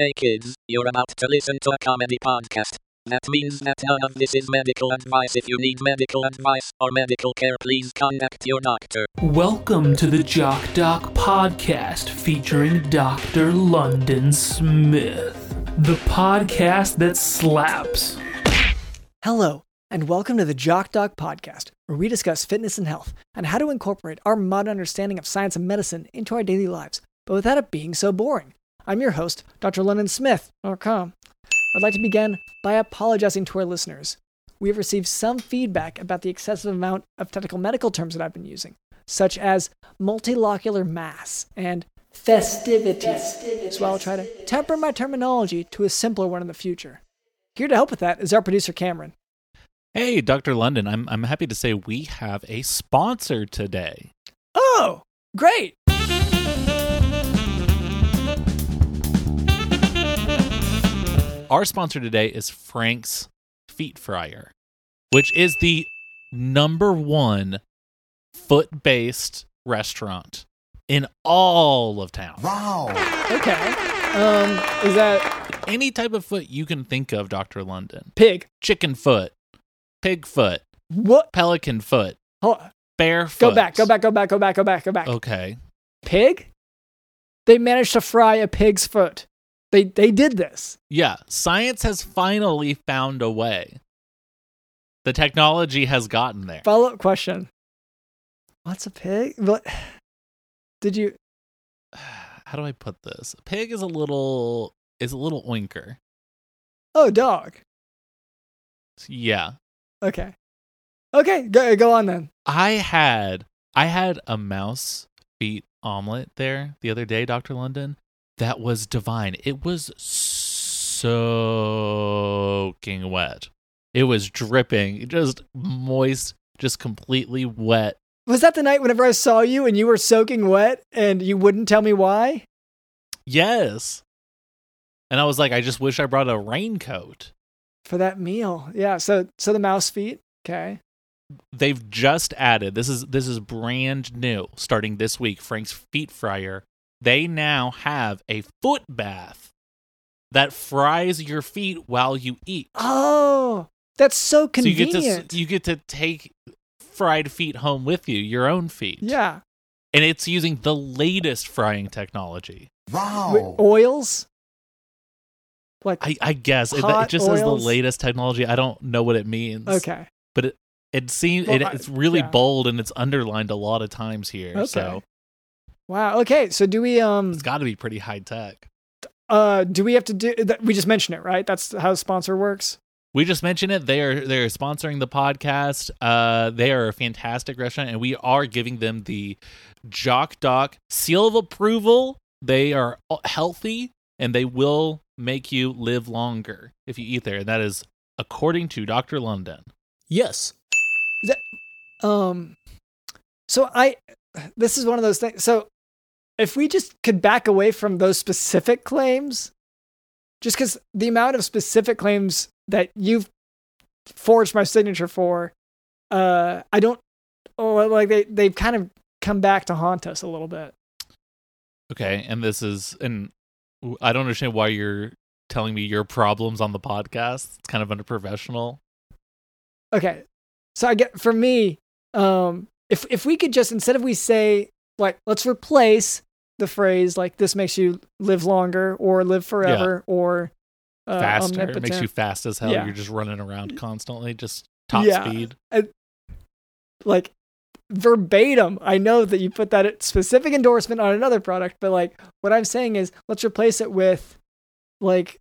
Hey kids, you're about to listen to a comedy podcast. That means that none of this is medical advice. If you need medical advice or medical care, please contact your doctor. Welcome to the Jock Doc podcast featuring Dr. London Smith, the podcast that slaps. Hello, and welcome to the Jock Doc podcast, where we discuss fitness and health and how to incorporate our modern understanding of science and medicine into our daily lives, but without it being so boring. I'm your host, Dr. London Smith. I'd like to begin by apologizing to our listeners. We have received some feedback about the excessive amount of technical medical terms that I've been using, such as multilocular mass and festivities. So I'll try to temper my terminology to a simpler one in the future. Here to help with that is our producer, Cameron. Hey, Dr. London, I'm I'm happy to say we have a sponsor today. Oh, great! Our sponsor today is Frank's Feet Fryer, which is the number one foot-based restaurant in all of town. Wow. Okay. Um, is that Any type of foot you can think of, Dr. London. pig? Chicken foot, pig foot, What? pelican foot, Hold on. bear Go back, go back, go back, go back, go back, go back. Okay. Pig? They managed to fry a pig's foot. They they did this. Yeah, science has finally found a way. The technology has gotten there. Follow up question. What's a pig? What? Did you? How do I put this? A pig is a little is a little oinker. Oh, dog. Yeah. Okay. Okay, go go on then. I had I had a mouse feet omelet there the other day, Dr. London. That was divine. It was soaking wet. It was dripping, just moist, just completely wet. Was that the night whenever I saw you and you were soaking wet and you wouldn't tell me why? Yes. And I was like, I just wish I brought a raincoat. For that meal. Yeah. So so the mouse feet. Okay. They've just added this is this is brand new starting this week, Frank's Feet Fryer. They now have a foot bath that fries your feet while you eat. Oh, that's so So you convenient. get to you get to take fried feet home with you, your own feet. yeah. And it's using the latest frying technology. Wi- oils. Like I, I guess it, it Hot just says the latest technology. I don't know what it means. okay. But it it seems Well, it, it's really yeah. bold and it's underlined a lot of times here. Okay. So Wow. Okay. So do we um it's got to be pretty high tech. uh do we have to do that? We just mentioned it, right? That's how sponsor works. We just mentioned it. They are they're sponsoring the podcast. Uh, they are a fantastic restaurant, and we are giving them the Jock Doc seal of approval. They are healthy, and they will make you live longer if you eat there. And that is according to Doctor London. Yes. Um, so I, this is one of those things. So if we just could back away from those specific claims, just because the amount of specific claims that you've forged my signature for, uh, I don't, or like they they've kind of come back to haunt us a little bit. Okay, and this is and I don't understand why you're telling me your problems on the podcast. It's kind of unprofessional. Okay, so I get for me, um, if if we could just instead of we say like let's replace the phrase like this makes you live longer or live forever or uh, Faster. It makes you fast as hell. Yeah. You're just running around constantly, just top Yeah. speed. like verbatim. I know that you put that specific endorsement on another product, but like what I'm saying is let's replace it with like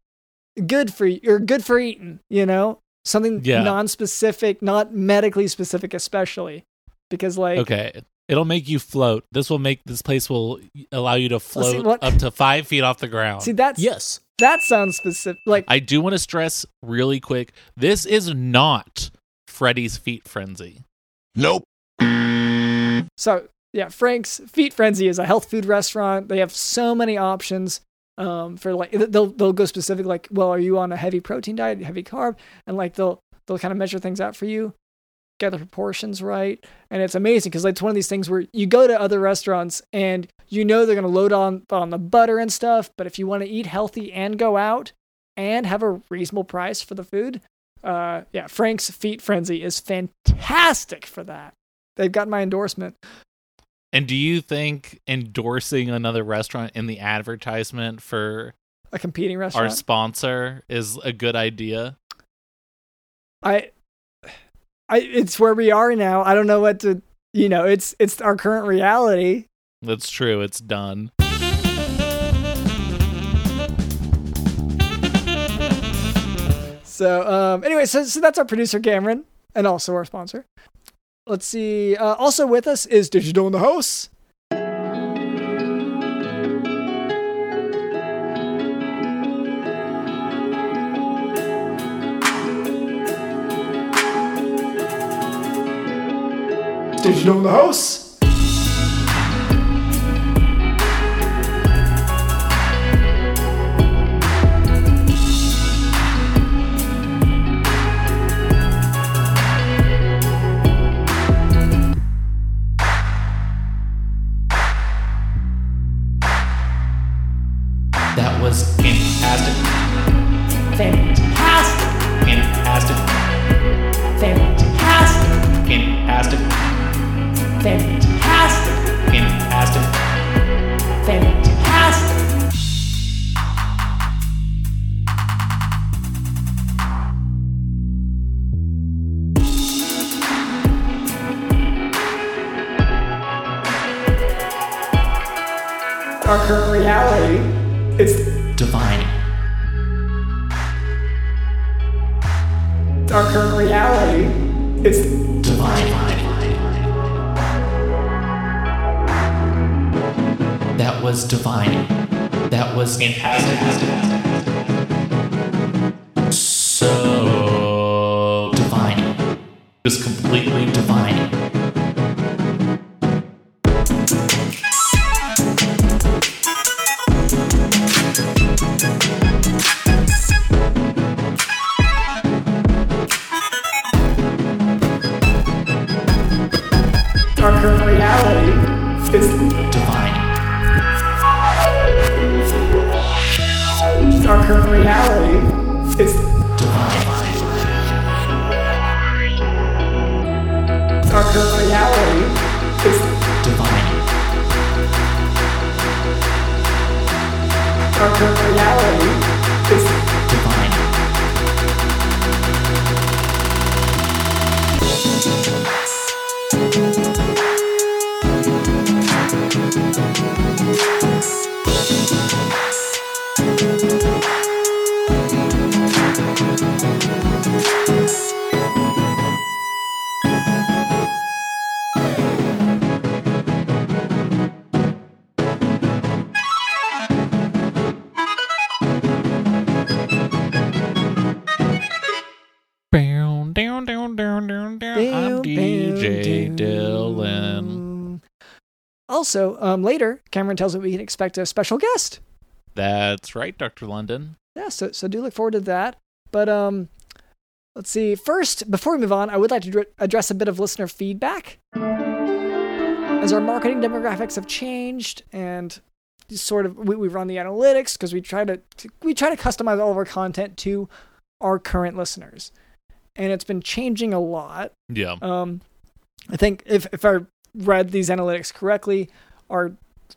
good for you or good for eating, you know? Something Yeah. non-specific, not medically specific especially. Because like Okay. It'll make you float. This will make this place will allow you to Well, see, float what- up to five feet off the ground. see that's Yes. that sounds specific like I do want to stress really quick this is not Freddy's Feet Frenzy. Nope. So yeah, Frank's Feet Frenzy is a health food restaurant. They have so many options. Um, for like they'll they'll go specific like, well, are you on a heavy protein diet, heavy carb, and like they'll they'll kind of measure things out for you. Get the proportions right, and it's amazing because like, it's one of these things where you go to other restaurants and you know they're gonna load on on the butter and stuff, but if you want to eat healthy and go out and have a reasonable price for the food, uh, yeah, Frank's Feet Frenzy is fantastic for that. They've got my endorsement. And do you think endorsing another restaurant in the advertisement for A competing restaurant, our sponsor is a good idea? I, I, it's where we are now. I don't know what to, you know, it's it's our current reality. That's true. It's done. So, um, anyway, so so that's our producer Cameron, and also our sponsor. Let's see. Uh, also with us is Digital in the House. Digital know the House. Also, um, later, Cameron tells us we can expect a special guest. That's right, Dr. London. Yeah, so so do look forward to that. But um, let's see. First, before we move on, I would like to dr- address a bit of listener feedback. As our marketing demographics have changed, and sort of we, we run the analytics because we try to, to we try to customize all of our content to our current listeners, and it's been changing a lot. Yeah. Um, I think if if I read these analytics correctly, our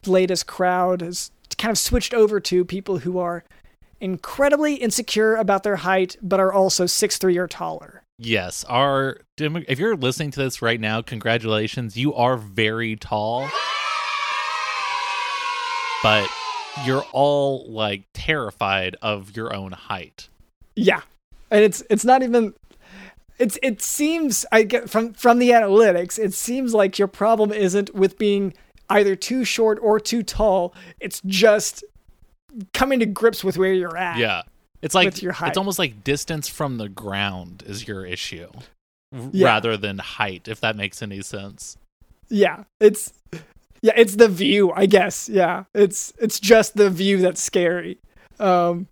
latest crowd has kind of switched over to people who are incredibly insecure about their height, but are also six three or taller. Yes, our demo- if you're listening to this right now, congratulations. You are very tall. But you're all like terrified of your own height. Yeah, and it's it's not even. It's it seems I get from from the analytics. It seems like your problem isn't with being either too short or too tall. It's just coming to grips with where you're at. Yeah. It's like your height. it's almost like distance from the ground is your issue Yeah. rather than height if that makes any sense. Yeah, it's yeah, it's the view, I guess. Yeah. It's it's just the view that's scary. Um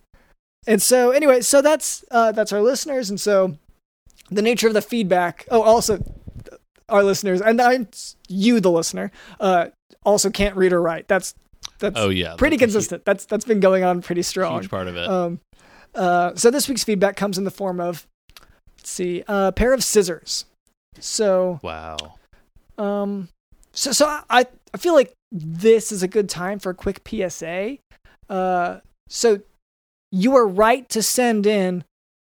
and so anyway, so that's uh that's our listeners and so the nature of the feedback. Oh, also our listeners, and I'm you, the listener, uh, also can't read or write. That's that's Oh yeah, pretty that's consistent. That's that's been going on pretty strong. Huge part of it. Um, uh, so this week's feedback comes in the form of, let's see, a pair of scissors. So, wow. um, so so I I feel like this is a good time for a quick PSA. Uh, so you are right to send in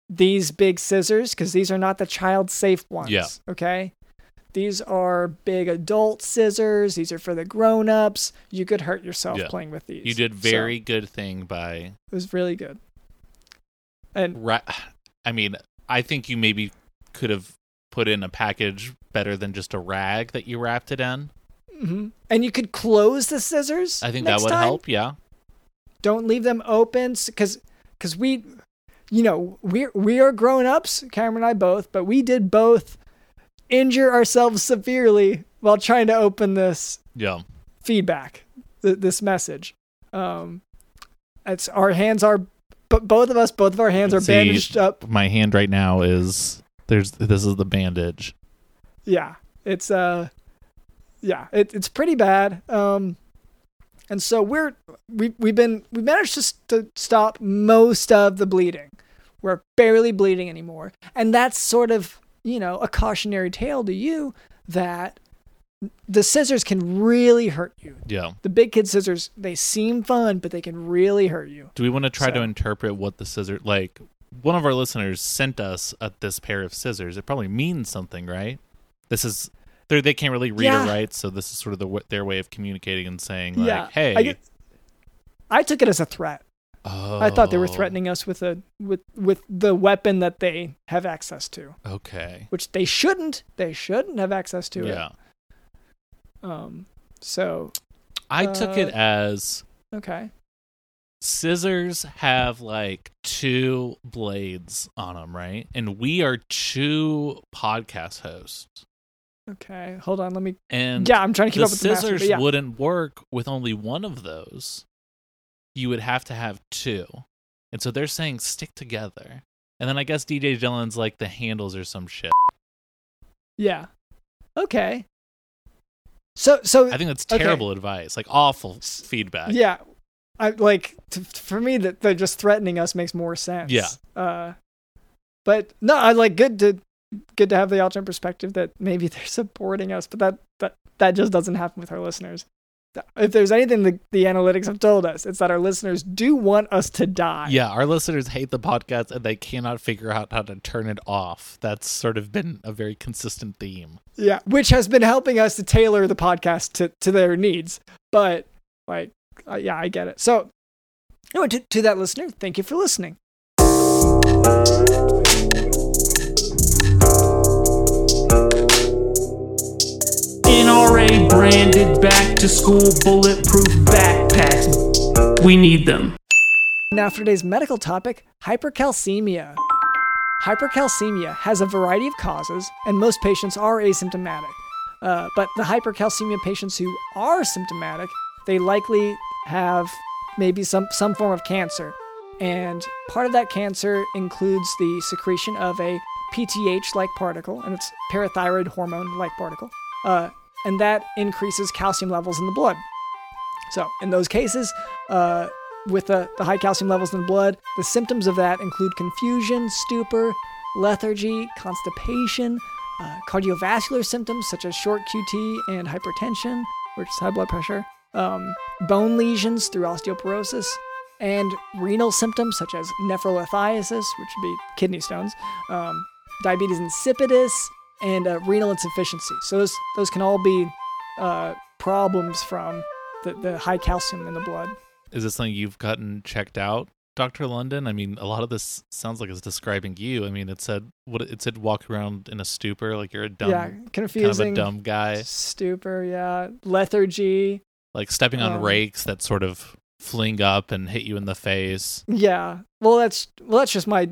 these big scissors because these are not the child safe ones. Yeah. Okay. These are big adult scissors. These are for the grown ups. You could hurt yourself Yeah. playing with these. You did So, very good thing by it was really good. And ra- I mean, I think you maybe could have put in a package better than just a rag that you wrapped it in. mhm. and you could close the scissors. I think that would time. help. Yeah. Don't leave them open because because we, you know, we we are grown ups, Cameron and I both, but we did both injure ourselves severely while trying to open this Yeah. feedback, th- this message. Um, it's our hands are, but both of us, both of our hands are See, bandaged up. My hand right now is there's this is the bandage. Yeah, it's uh, yeah, it, it's pretty bad. Um, and so we're we we've been we managed to, s- to stop most of the bleeding. We're barely bleeding anymore, and that's sort of you know a cautionary tale to you that the scissors can really hurt you. Yeah. The big kid scissors they seem fun, but they can really hurt you. Do we want to try to interpret what the scissor like? One of our listeners sent us a, this pair of scissors. It probably means something, right? This is they they can't really read Yeah. or write, so this is sort of the, their way of communicating and saying like, yeah, "Hey, I, get- I took it as a threat. I thought they were oh, threatening us with a with with the weapon that they have access to. Okay, which they shouldn't. They shouldn't have access to it. yeah, it. Um. So I took it Uh, as okay. scissors have like two blades on them, right? And we are two podcast hosts, Okay. Hold on. Let me. and Yeah, I'm trying to keep up with the scissors yeah. wouldn't work with only one of those. You would have to have two. And so they're saying stick together. And then I guess DJ Dylan's like the handles or some shit. Yeah. Okay. So so I think that's Okay. terrible advice, like awful s- feedback. yeah, I like t- for me that they're just threatening us makes more sense. Yeah. Uh, but no, I like good to good to have the alternate perspective that maybe they're supporting us, but that that that just doesn't happen with our listeners. If there's anything the, the analytics have told us, it's that our listeners do want us to die. Yeah, our listeners hate the podcast and they cannot figure out how to turn it off. That's sort of been a very consistent theme. Yeah, which has been helping us to tailor the podcast to, to their needs. But like, uh, yeah, I get it. So, anyway, to, to that listener, thank you for listening. NRA branded back to school bulletproof backpacks. We need them. Now for today's medical topic, hypercalcemia. Hypercalcemia has a variety of causes, and most patients are asymptomatic. Uh, but the hypercalcemia patients who are symptomatic, they likely have maybe some, some form of cancer. And part of that cancer includes the secretion of a PTH like particle, and it's parathyroid hormone like particle. Uh, and that increases calcium levels in the blood. So, in those cases, uh, with the, the high calcium levels in the blood, the symptoms of that include confusion, stupor, lethargy, constipation, uh, cardiovascular symptoms such as short QT and hypertension, which is high blood pressure, um, bone lesions through osteoporosis, and renal symptoms such as nephrolithiasis, which would be kidney stones, um, diabetes insipidus, and uh, renal insufficiency. So those those can all be uh, problems from the, the high calcium in the blood. Is this something you've gotten checked out, Dr. London? I mean, a lot of this sounds like it's describing you. I mean, it said what it said walk around in a stupor like you're a dumb yeah, confusing, kind of a dumb guy, Stupor, yeah. Lethargy, like stepping on Um, rakes that sort of fling up and hit you in the face. yeah. Well, that's well, that's just my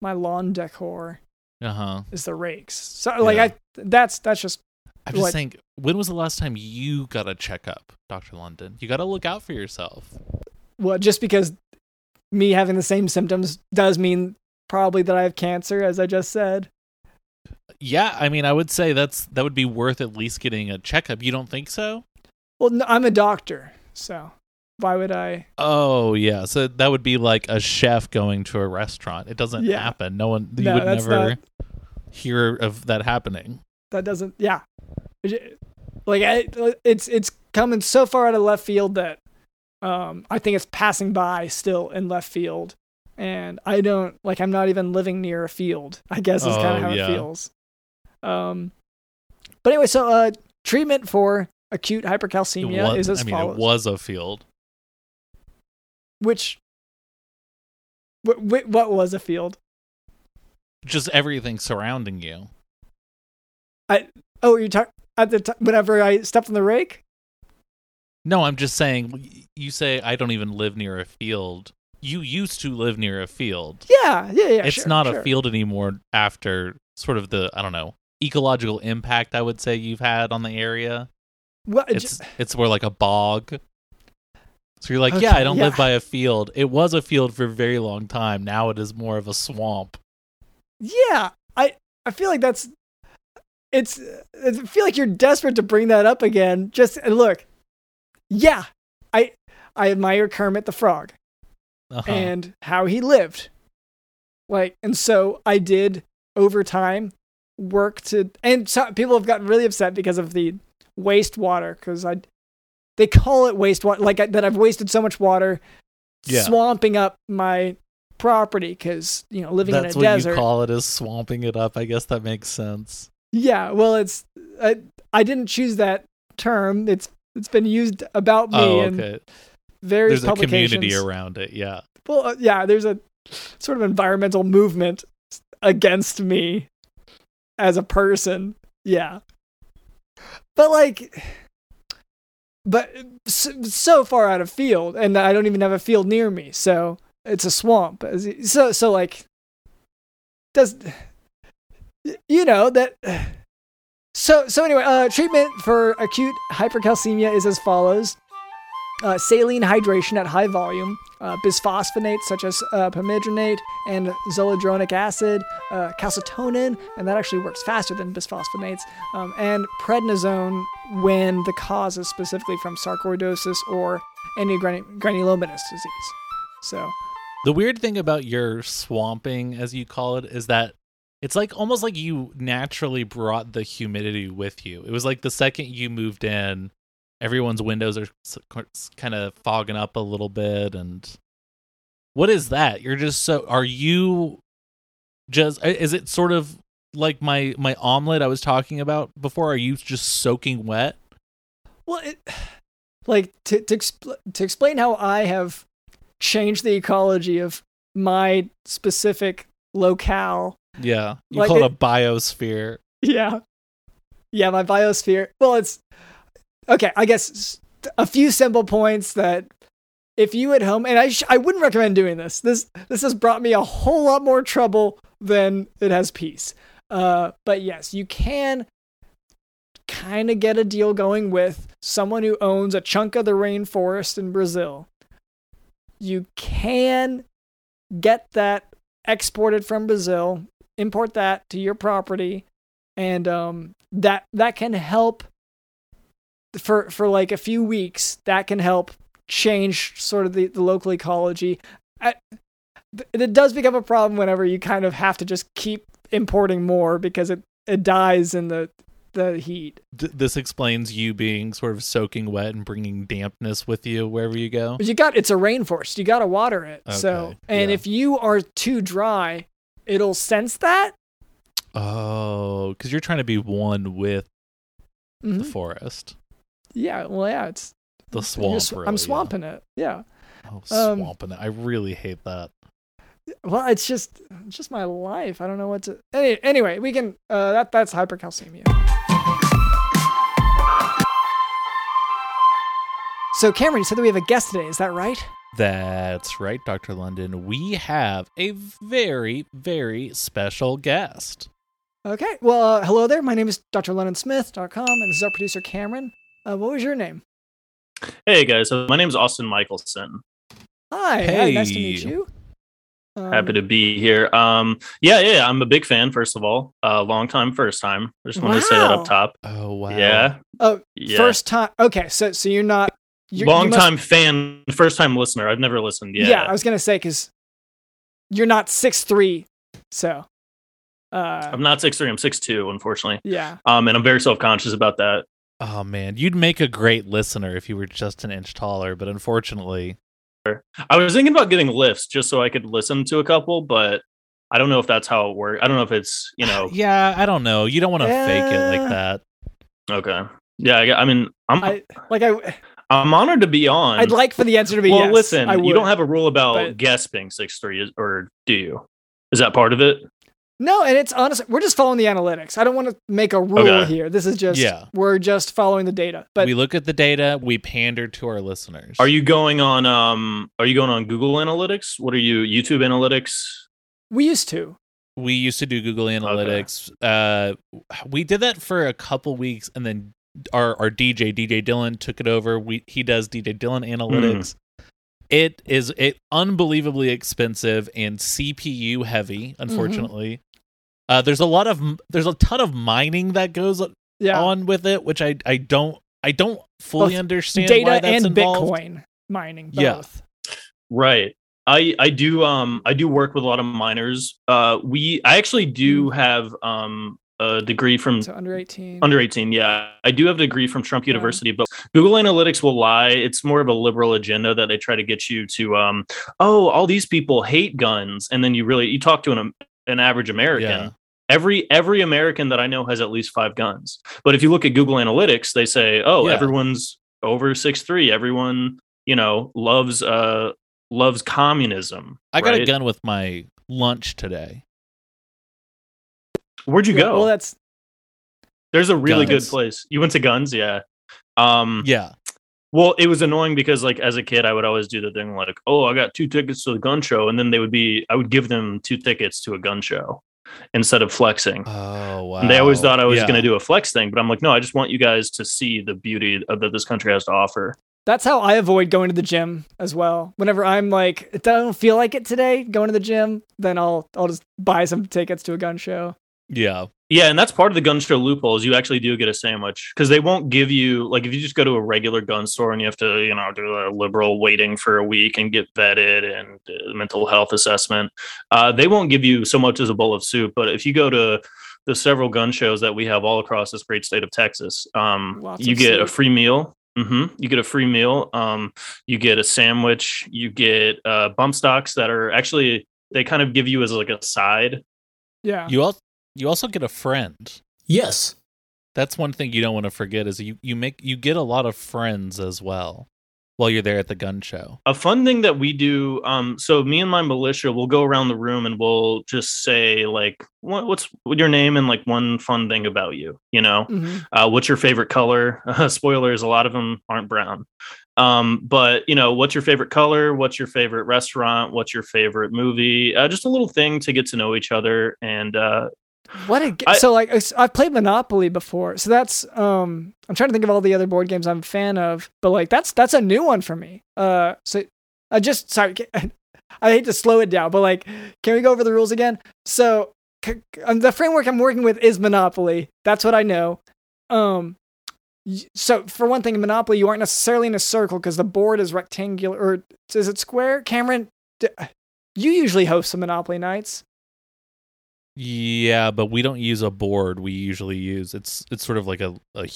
my lawn decor Uh-huh. is the rakes. So like Yeah. I that's that's just I'm just What? saying, when was the last time you got a checkup, Dr. London? You got to look out for yourself. well just because me having the same symptoms does mean probably that I have cancer, as I just said. Yeah, I mean, I would say that's that would be worth at least getting a checkup. You don't think so? Well, no, I'm a doctor, so why would I? Oh yeah, so that would be like a chef going to a restaurant. It doesn't Yeah. happen. No one you No, would never not- hear of that happening. That doesn't. Yeah, like I, it's it's coming so far out of left field that um I think it's passing by still in left field, and I don't like. I'm not even living near a field. I guess is kind Oh, of how yeah. it feels. Um, but anyway, so uh, treatment for acute hypercalcemia was, is as I mean, follows. it was a field. Which. Wh- wh- what was a field? Just everything surrounding you. I oh, you talk at the t- whenever I stepped on the rake. No, I'm just saying. You say I don't even live near a field. You used to live near a field. Yeah, yeah, yeah. it's sure, not sure. a field anymore after sort of the I don't know ecological impact I would say you've had on the area. Well, It's ju- it's more like a bog. So you're like, yeah, I don't yeah. live by a field. It was a field for a very long time. Now it is more of a swamp. yeah. I I feel like that's it's. I feel like you're desperate to bring that up again. Just and look, yeah. I I admire Kermit the Frog Uh-huh. and how he lived. Like, and so I did over time work to, and so people have gotten really upset because of the wastewater because I, they call it wastewater, like I, that I've wasted so much water, Yeah. swamping up my property because you know living That's in a what desert. you call it, is swamping it up. I guess that makes sense. yeah, well, it's I, I didn't choose that term. It's it's been used about me Oh, in various There's a publications. community around it. Yeah. well, uh, yeah, there's a sort of environmental movement against me as a person. Yeah. But like but so, so far out of field and I don't even have a field near me. So it's a swamp. So so like does you know that so so anyway, uh treatment for acute hypercalcemia is as follows uh, saline hydration at high volume, uh, bisphosphonates such as uh, pamidronate and zoledronic acid, uh, calcitonin, and that actually works faster than bisphosphonates, um, and prednisone when the cause is specifically from sarcoidosis or any gran- granulomatous disease. So, The weird thing about your swamping, as you call it, is that it's like almost like you naturally brought the humidity with you. It was like the second you moved in, everyone's windows are kind of fogging up a little bit. And what is that? You're just so. Are you just? Is it sort of like my my omelet I was talking about before? Are you just soaking wet? well, it, like to to, expl- to explain how I have changed the ecology of my specific locale Yeah, you Like call it, it- a biosphere. Yeah. Yeah, my biosphere. Well, it's okay. I guess a few simple points that if you at home, and I sh- I wouldn't recommend doing this. This this has brought me a whole lot more trouble than it has peace. Uh, but yes, you can kind of get a deal going with someone who owns a chunk of the rainforest in Brazil. You can get that exported from Brazil, import that to your property, and um, that that can help for for like a few weeks. That can help change sort of the, the local ecology. I, it does become a problem whenever you kind of have to just keep importing more because it, it dies in the the heat. D- this explains you being sort of soaking wet and bringing dampness with you wherever you go. But you got it's a rainforest. You got to water it. so, and yeah. if you are too dry, it'll sense that. Oh, because you're trying to be one with the Mhm. forest, Yeah, well, yeah, it's the swamp. sw- really, I'm yeah. swamping it. Yeah. Oh, Um, swamping it. I really hate that. Well, it's just just my life. I don't know what to. Any, anyway, we can. Uh, that that's hypercalcemia. So, Cameron, you said that we have a guest today. Is that right? That's right, Dr. London. We have a very, very special guest. Okay. Well, uh, hello there. My name is Dr. LondonSmith.com, and this is our producer Cameron. Uh, what was your name? Hey guys, so my name is Austin Michelson. Hi. Hi. Nice to meet you. Um, Happy to be here. Um, yeah, yeah, yeah, I'm a big fan. First of all, uh, long time, first time. I just want to say that up top. Oh wow. Yeah, Oh, yeah. first time. Okay, so so you're not you're, long you must- time fan, first time listener. I've never listened. Yeah, Yeah. I was gonna say because you're not six three, so uh, I'm not six three. I'm six two, unfortunately. yeah. Um, and I'm very self conscious about that. Oh man, you'd make a great listener if you were just an inch taller, but unfortunately, I was thinking about getting lifts just so I could listen to a couple, but I don't know if that's how it works. I don't know if it's you know. yeah, I don't know. You don't want to fake it like that. Okay. Yeah, I, I mean, I'm I, I like I. am honored to be on. I'd like for the answer to be well, yes. listen, I you don't have a rule about but- guests being six three, or do you? Is that part of it? No, and it's honest. We're just following the analytics. I don't want to make a rule Okay. here. This is just Yeah. we're just following the data. But we look at the data, we pander to our listeners. Are you going on? Um, are you going on Google Analytics? What are you? YouTube Analytics? we used to. we used to do Google Analytics. Uh, we did that for a couple weeks, and then our our DJ DJ Dylan took it over. We he does DJ Dylan Analytics. It is it unbelievably expensive and CPU heavy. Unfortunately, uh, there's a lot of there's a ton of mining that goes Yeah. on with it, which I I don't I don't fully Both understand Data why that's and involved. Bitcoin mining. Yeah. Right. I I do um I do work with a lot of miners. Uh, we I actually do have um a degree from So under 18. Under 18, yeah. I do have a degree from Trump University, but Google Analytics will lie. It's more of a liberal agenda that they try to get you to um oh, all these people hate guns and then you really you talk to an an average American. Yeah. Every every American that I know has at least 5 guns. But if you look at Google Analytics, they say, "Oh, Yeah. everyone's over six three. Everyone, you know, loves uh loves communism." I got a gun with my lunch today. Where'd you Yeah, go? Well, that's There's a really Guns. good place. You went to Guns, yeah. Um Yeah. Well, it was annoying because like as a kid, I would always do the thing like, "Oh, I got two tickets to the gun show," and then they would be, I would give them two tickets to a gun show instead of flexing. Oh wow. And they always thought I was Yeah. going to do a flex thing, but I'm like, no, I just want you guys to see the beauty of, that this country has to offer. that's how I avoid going to the gym as well. Whenever I'm like, I don't feel like it today, going to the gym, then I'll I'll just buy some tickets to a gun show. Yeah. Yeah, and that's part of the gun show loophole is you actually do get a sandwich because they won't give you like if you just go to a regular gun store and you have to you know do a liberal waiting for a week and get vetted and uh, mental health assessment, uh, they won't give you so much as a bowl of soup. But if you go to the several gun shows that we have all across this great state of Texas, um, Lots you of get a free meal. hmm You get a free meal. Um, you get a sandwich. You get uh, bump stocks that are actually they kind of give you as like a side. Yeah. You also you also get a friend. Yes. That's one thing you don't want to forget is you you make you get a lot of friends as well while you're there at the gun show. a fun thing that we do um so me and my militia will go around the room and we'll just say like what, what's your name and like one fun thing about you you know Mhm. uh, what's your favorite color spoilers a lot of them aren't brown um but you know what's your favorite color what's your favorite restaurant what's your favorite movie uh, just a little thing to get to know each other and uh What a I- so like I've played Monopoly before, so that's um I'm trying to think of all the other board games I'm a fan of, but like that's that's a new one for me. Uh, so I just sorry, I hate to slow it down, but like, can we go over the rules again? So c- the framework I'm working with is Monopoly. That's what I know. Um, so for one thing, in Monopoly you aren't necessarily in a circle because the board is rectangular, or is it square? Cameron, d- you usually host some Monopoly nights. Yeah, but we don't use a board. We usually use it's it's sort of like a a,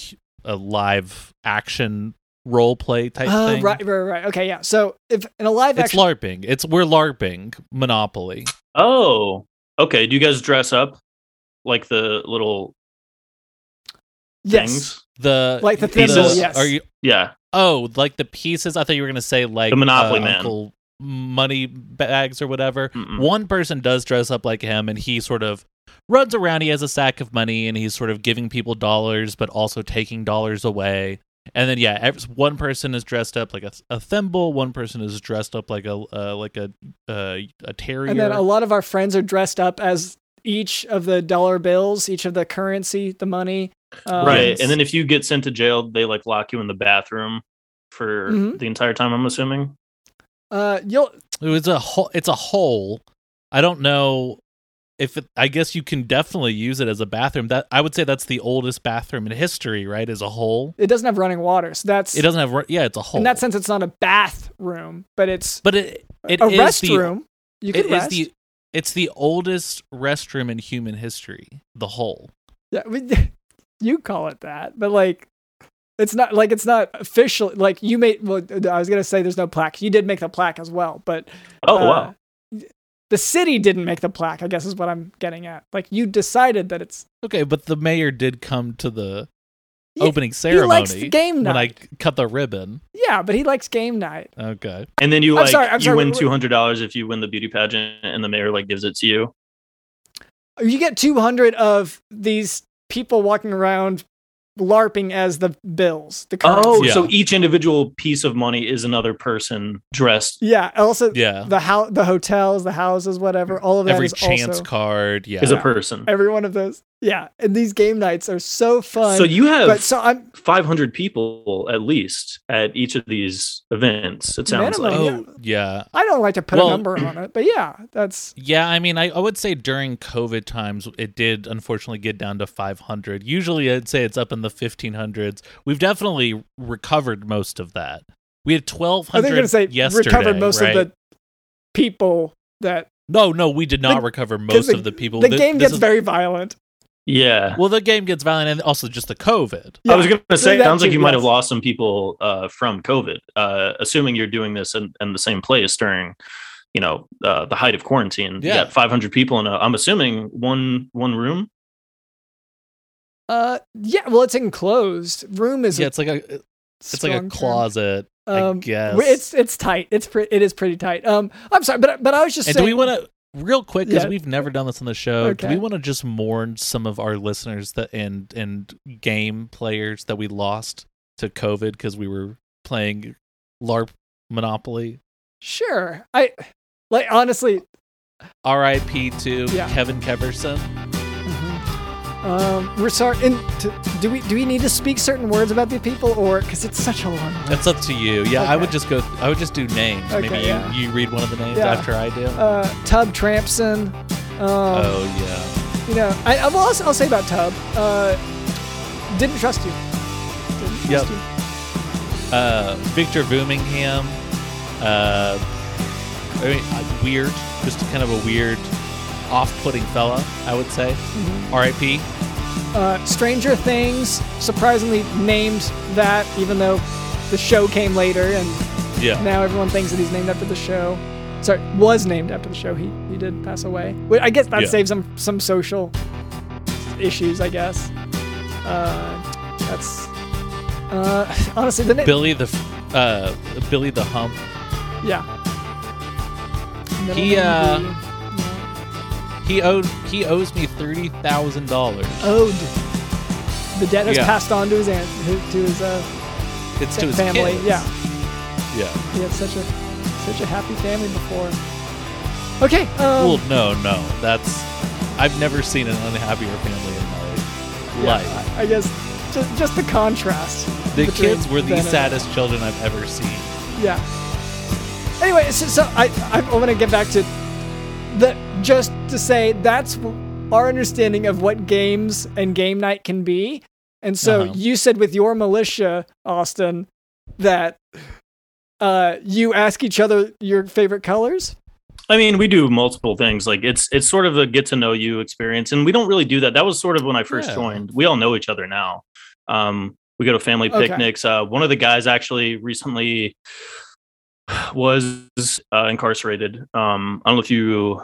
a live action role play type Oh, thing. right, right, right. Okay, yeah. So if in a live action- It's LARPing. It's we're LARPing Monopoly. oh okay do you guys dress up like the little yes, things The Like the thimble, the- yes. Are you yeah Oh, like the pieces. I thought you were gonna say like The Monopoly uh, Man. Uncle money bags or whatever. Mm-mm. One person does dress up like him, and he sort of runs around. He has a sack of money, and he's sort of giving people dollars, but also taking dollars away. And then yeah, ev- one person is dressed up like a, a thimble. One person is dressed up like a uh, like a uh, a terrier. and then a lot of our friends are dressed up as each of the dollar bills, each of the currency, the money. Um, right and then if you get sent to jail they like lock you in the bathroom for Mhm. the entire time i'm assuming uh, you'll it's a hole. It's a hole I don't know if it, I guess you can definitely use it as a bathroom. That I would say that's the oldest bathroom in history, right? As a whole, It doesn't have running water, so that's it doesn't have. Yeah, it's a hole. in that sense it's not a bathroom, but it's but it it a restroom. you The, could it is rest. the it's the oldest restroom in human history. The hole. Yeah, we, you call it that, but like, it's not like it's not official. Like you made. Well, I was gonna say there's no plaque. You did make the plaque as well, but Oh uh, wow. the city didn't make the plaque. I guess is what I'm getting at. Like you decided that it's Okay, but the mayor did come to the Yeah, opening he ceremony likes the game when I cut the ribbon. yeah, but he likes game night. Okay. And then you I'm like sorry, I'm you win wait, wait. two hundred dollars if you win the beauty pageant, and the mayor like gives it to you. You get 200 of these people walking around larping as the bills. The Oh. Yeah. so each individual piece of money is another person dressed. yeah. Also, Yeah. the how the hotels, the houses, whatever. All of that Every is chance also card. Yeah. Is a person. every one of those. Yeah, and these game nights are so fun. So you have but so I'm 500 people at least at each of these events. It sounds Minimum. like. oh, yeah. I don't like to put Well- a number on it, but yeah, that's Yeah, I mean, I, I would say during COVID times, it did unfortunately get down to 500. Usually, I'd say it's up in the 1500s. We've definitely recovered most of that. We had I 1200 think you're gonna say yesterday. recovered most right? of the people that No, no, we did not The- recover most the- of the people. the Th- game this gets is- very violent. Yeah. well. The game gets violent, and also just the COVID. Yeah, I was going to say, it sounds like you might have lost some people uh, from COVID, uh, assuming you're doing this in, in the same place during, you know, uh, the height of quarantine. Yeah. You got 500 people in a, I'm assuming one one room. Uh, yeah. Well, it's enclosed. Room is Yeah, a it's like a it's like a strong term. closet. I Um, guess. It's it's tight. It's pre- it is pretty tight. Um, I'm sorry, but but I was just and saying. do we want to real quick because Yeah. we've never done this on the show? Do we want to just mourn some of our listeners that and and game players that we lost to COVID because we were playing LARP Monopoly? Sure. I like honestly. R.I.P. to Yeah. Kevin Keverson. Um, we're sorry. And to, do we do we need to speak certain words about the people, or because it's such a long list? That's up to you. Yeah, I would just go. I would just do names. Okay, Maybe you, yeah. you read one of the names Yeah. after I do. Uh, Tub Trampson. Um, oh yeah. You know, I, I will also, I'll say about Tub. Uh, didn't trust you. Didn't Yep. trust you. uh, Victor Boomingham. Uh, I mean, uh, weird, just kind of a weird, off-putting fella, I would say. Mm-hmm. R.I.P. Uh, Stranger Things surprisingly named that, even though the show came later, and Yeah, now everyone thinks that he's named after the show. Sorry, was named after the show. He he did pass away. Wait, I guess that Yeah. saves him some social issues. I guess. Uh, that's uh, honestly the name. Billy the, uh, Billy the Hump. Yeah. Middle He, uh. He owed he owes me thirty thousand dollars. owed. The debt has Yeah. passed on to his aunt, to his uh, It's to his family. kids. Yeah, yeah. he had such a such a happy family before. Okay. Um, well, no, no, that's I've never seen an unhappier family in my yeah, life. I, guess just just the contrast. The kids were the and saddest children I've ever seen. Yeah. Anyway, so, so I I want to get back to the just to say that's our understanding of what games and game night can be. And so Uh-huh. you said with your militia, Austin, that uh, you ask each other your favorite colors. I mean, we do multiple things. Like it's it's sort of a get to know you experience, and we don't really do that. That was sort of when I first Yeah. joined. We all know each other now. Um, we go to family Okay. picnics. Uh, one of the guys actually recently was uh, incarcerated. Um, I don't know if you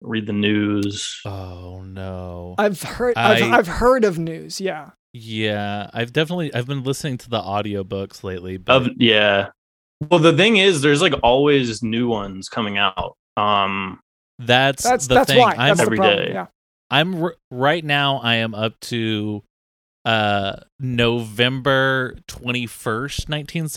read the news. Oh no. I've heard I've, I- I've heard of news. Yeah. Yeah, I've definitely I've been listening to the audiobooks lately, but Of yeah. Well, the thing is, there's like always new ones coming out. Um, that's That's the that's thing. why. I'm That's the every problem. day. Yeah. I'm r- right now. I am up to uh November twenty first, nineteen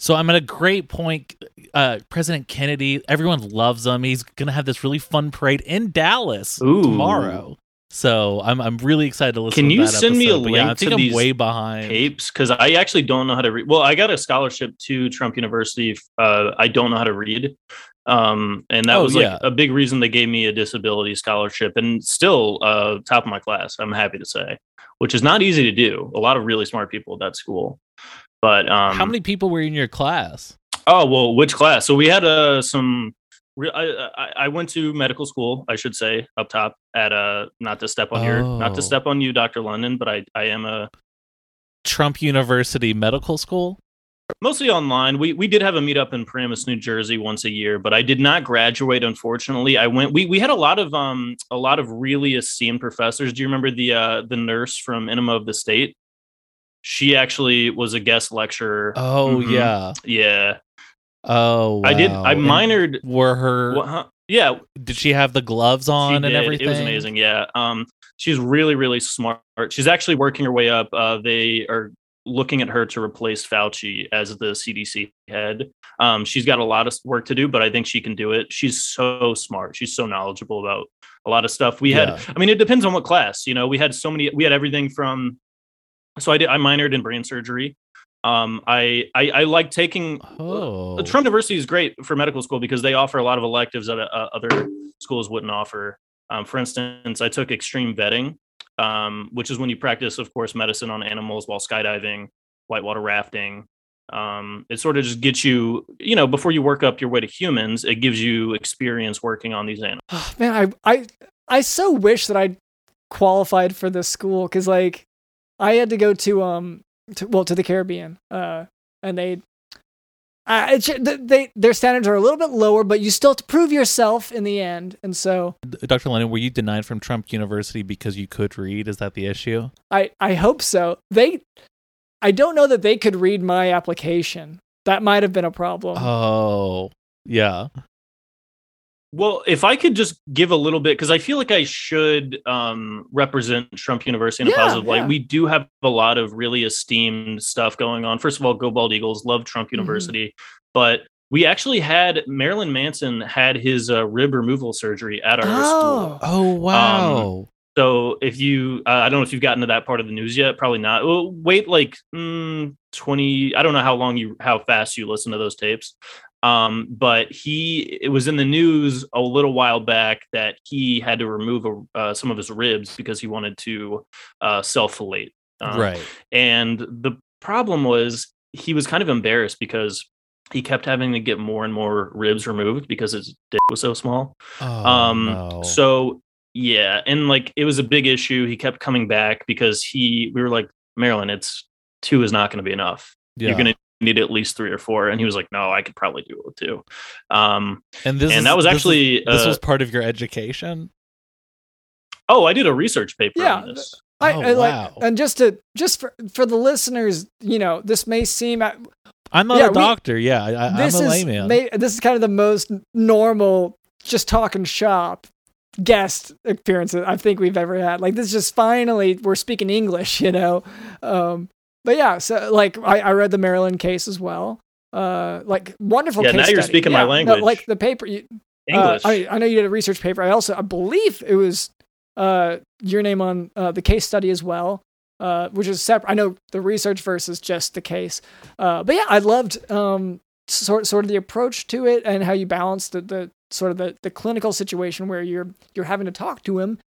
So I'm at a great point. Uh, President Kennedy, everyone loves him. He's gonna have this really fun parade in Dallas Ooh. tomorrow. So I'm I'm really excited to listen. Can to you send me a episode. But yeah, I link think to I'm these way behind. tapes because I actually don't know how to read. Well, I got a scholarship to Trump University. Uh, I don't know how to read, Um, and that Oh, was like yeah. a big reason they gave me a disability scholarship and still uh, top of my class, I'm happy to say, which is not easy to do. A lot of really smart people at that school. But um, How many people were in your class? Oh well, which class? So we had uh, some. I, I I went to medical school, I should say, up top at uh not to step on your not Oh. to step on you, Doctor London, but I I am a Trump University Medical School. mostly online. We we did have a meetup in Paramus, New Jersey, once a year, but I did not graduate. Unfortunately, I went. We we had a lot of um a lot of really esteemed professors. Do you remember the uh the nurse from Enema of the State? She actually was a guest lecturer. Oh Mhm. yeah. yeah. Oh, I did. I wow. And minored. Were her? What, huh? Yeah, Did she have the gloves on and everything? It was amazing. Yeah. Um, she's really, really smart. She's actually working her way up. Uh, they are looking at her to replace Fauci as the CDC head. Um, she's got a lot of work to do, but I think she can do it. She's so smart. She's so knowledgeable about a lot of stuff. We Yeah. had, I mean, it depends on what class. You know, we had so many. We had everything from. So I did. I minored in brain surgery. Um, I I, I like taking Oh, Trump University is great for medical school because they offer a lot of electives that uh, other schools wouldn't offer. Um, for instance, I took extreme vetting, um, which is when you practice, of course, medicine on animals while skydiving, whitewater rafting. Um, it sort of just gets you, you know, before you work up your way to humans, it gives you experience working on these animals. Oh, man, I I I so wish that I qualified for this school because like I had to go to um to, well to the Caribbean uh and they. Uh, they their standards are a little bit lower, but you still have to prove yourself in the end, and so Dr. Lennon, were you denied from Trump University because you could read? Is that the issue? I I hope so. They, I don't know that they could read my application. That might have been a problem. Oh, yeah. Well, if I could just give a little bit, because I feel like I should um, represent Trump University in a Yeah, positive light. yeah. We do have a lot of really esteemed stuff going on. First of all, go bald eagles, love Trump Mm-hmm. University, but we actually had Marilyn Manson had his uh, rib removal surgery at our school. oh, Oh, wow. So if you, uh, I don't know if you've gotten to that part of the news yet. Probably not. Well, wait like mm, twenty. I don't know how long you, how fast you listen to those tapes. Um, but he, it was in the news a little while back that he had to remove uh, some of his ribs because he wanted to uh, self fillet. right. And the problem was he was kind of embarrassed because he kept having to get more and more ribs removed because his dick was so small. Oh, Um, no. so yeah, and like it was a big issue. He kept coming back because he we were like, Marilyn, it's two is not going to be enough. yeah. You're gonna need at least three or four. And he was like, No, I could probably do it with two. Um, and this and is- that was this is- actually, this uh, was part of your education. oh, I did a research paper Yeah, on this. I, Oh, I like, wow. and just to just for for the listeners, you know, this may seem I'm not yeah, a we- doctor. yeah, I, I- this I'm a is layman. may, this is kind of the most normal just talking shop guest appearance I think we've ever had. Like this is just finally we're speaking English, you know. Um, but yeah, so like I, I read the Marilyn case as well. Uh, like wonderful. Yeah, case now you're study. speaking my Yeah, no, language. like the paper. You, uh, English. I, I know you did a research paper. I also I believe it was uh, your name on uh, the case study as well, uh, which is separate. I know the research versus just the case. Uh, but yeah, I loved um, sort sort of the approach to it and how you balance the, the sort of the, the clinical situation where you're you're having to talk to him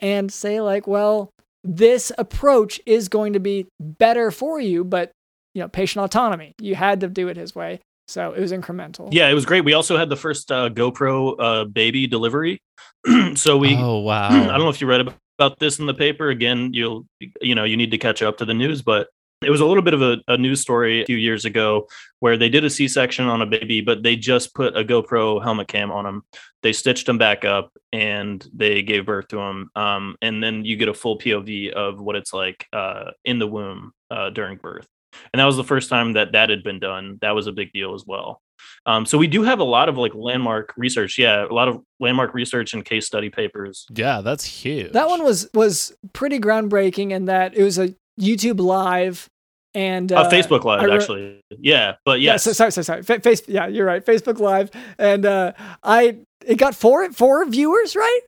and say like, well, this approach is going to be better for you, but you know, patient autonomy. You had to do it his way. So it was incremental. yeah, it was great. We also had the first uh, GoPro uh, baby delivery. so we oh wow. I don't know if you read about this in the paper. Again, you'll you know you need to catch up to the news, but it was a little bit of a, a news story a few years ago where they did a C-section on a baby, but they just put a GoPro helmet cam on him. They stitched him back up and they gave birth to him. Um, and then you get a full POV of what it's like uh, in the womb uh, during birth. And that was the first time that that had been done. That was a big deal as well. Um, so we do have a lot of like landmark research. Yeah, a lot of landmark research and case study papers. yeah, that's huge. That one was was pretty groundbreaking in that it was a YouTube live and uh, Uh, Facebook Live, re- actually. Yeah, but Yeah, so, sorry, sorry, sorry. Fa- face, yeah, you're right. Facebook Live, and uh, I it got four four viewers, right?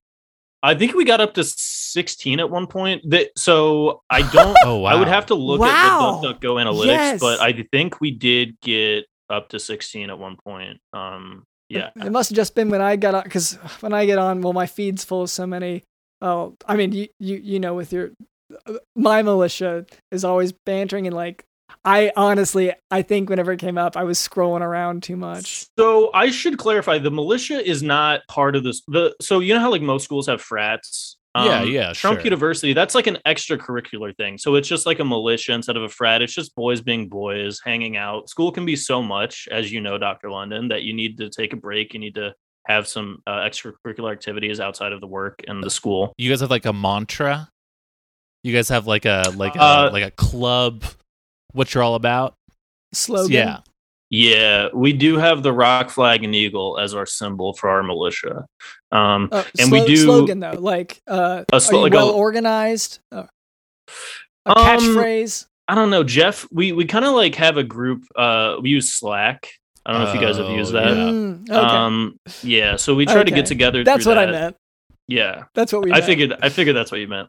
I think we got up to 16 at one point. That so I don't. Oh wow. I would have to look Wow. at the DuckDuckGo analytics, Yes. but I think we did get up to 16 at one point. Um, Yeah. It must have just been when I got on because when I get on, well, my feed's full of so many. Oh, I mean, you you you know, with your my militia is always bantering and like. I honestly, I think whenever it came up, I was scrolling around too much. So I should clarify: the militia is not part of this. The so you know how like most schools have frats. Yeah, yeah, Trump sure. University, that's like an extracurricular thing. So it's just like a militia instead of a frat. It's just boys being boys, hanging out. School can be so much, as you know, Dr. London, that you need to take a break. You need to have some uh, extracurricular activities outside of the work and the school. You guys have like a mantra. You guys have like a like a, Uh, like a club. What you're all about? Slogan. Yeah. Yeah, we do have the rock flag and eagle as our symbol for our militia. Um, Uh, And we do- slogan though, like uh, A are slo- you like a- well organized? Uh, a Um, catchphrase. I don't know, Jeff. We we kind of like have a group. Uh, we use Slack. I don't know if you guys have Oh, used that. yeah. Mm, okay. Um, yeah. So we try to get together. That's through what I meant. Yeah, That's what we. I meant. figured. I figured that's what you meant.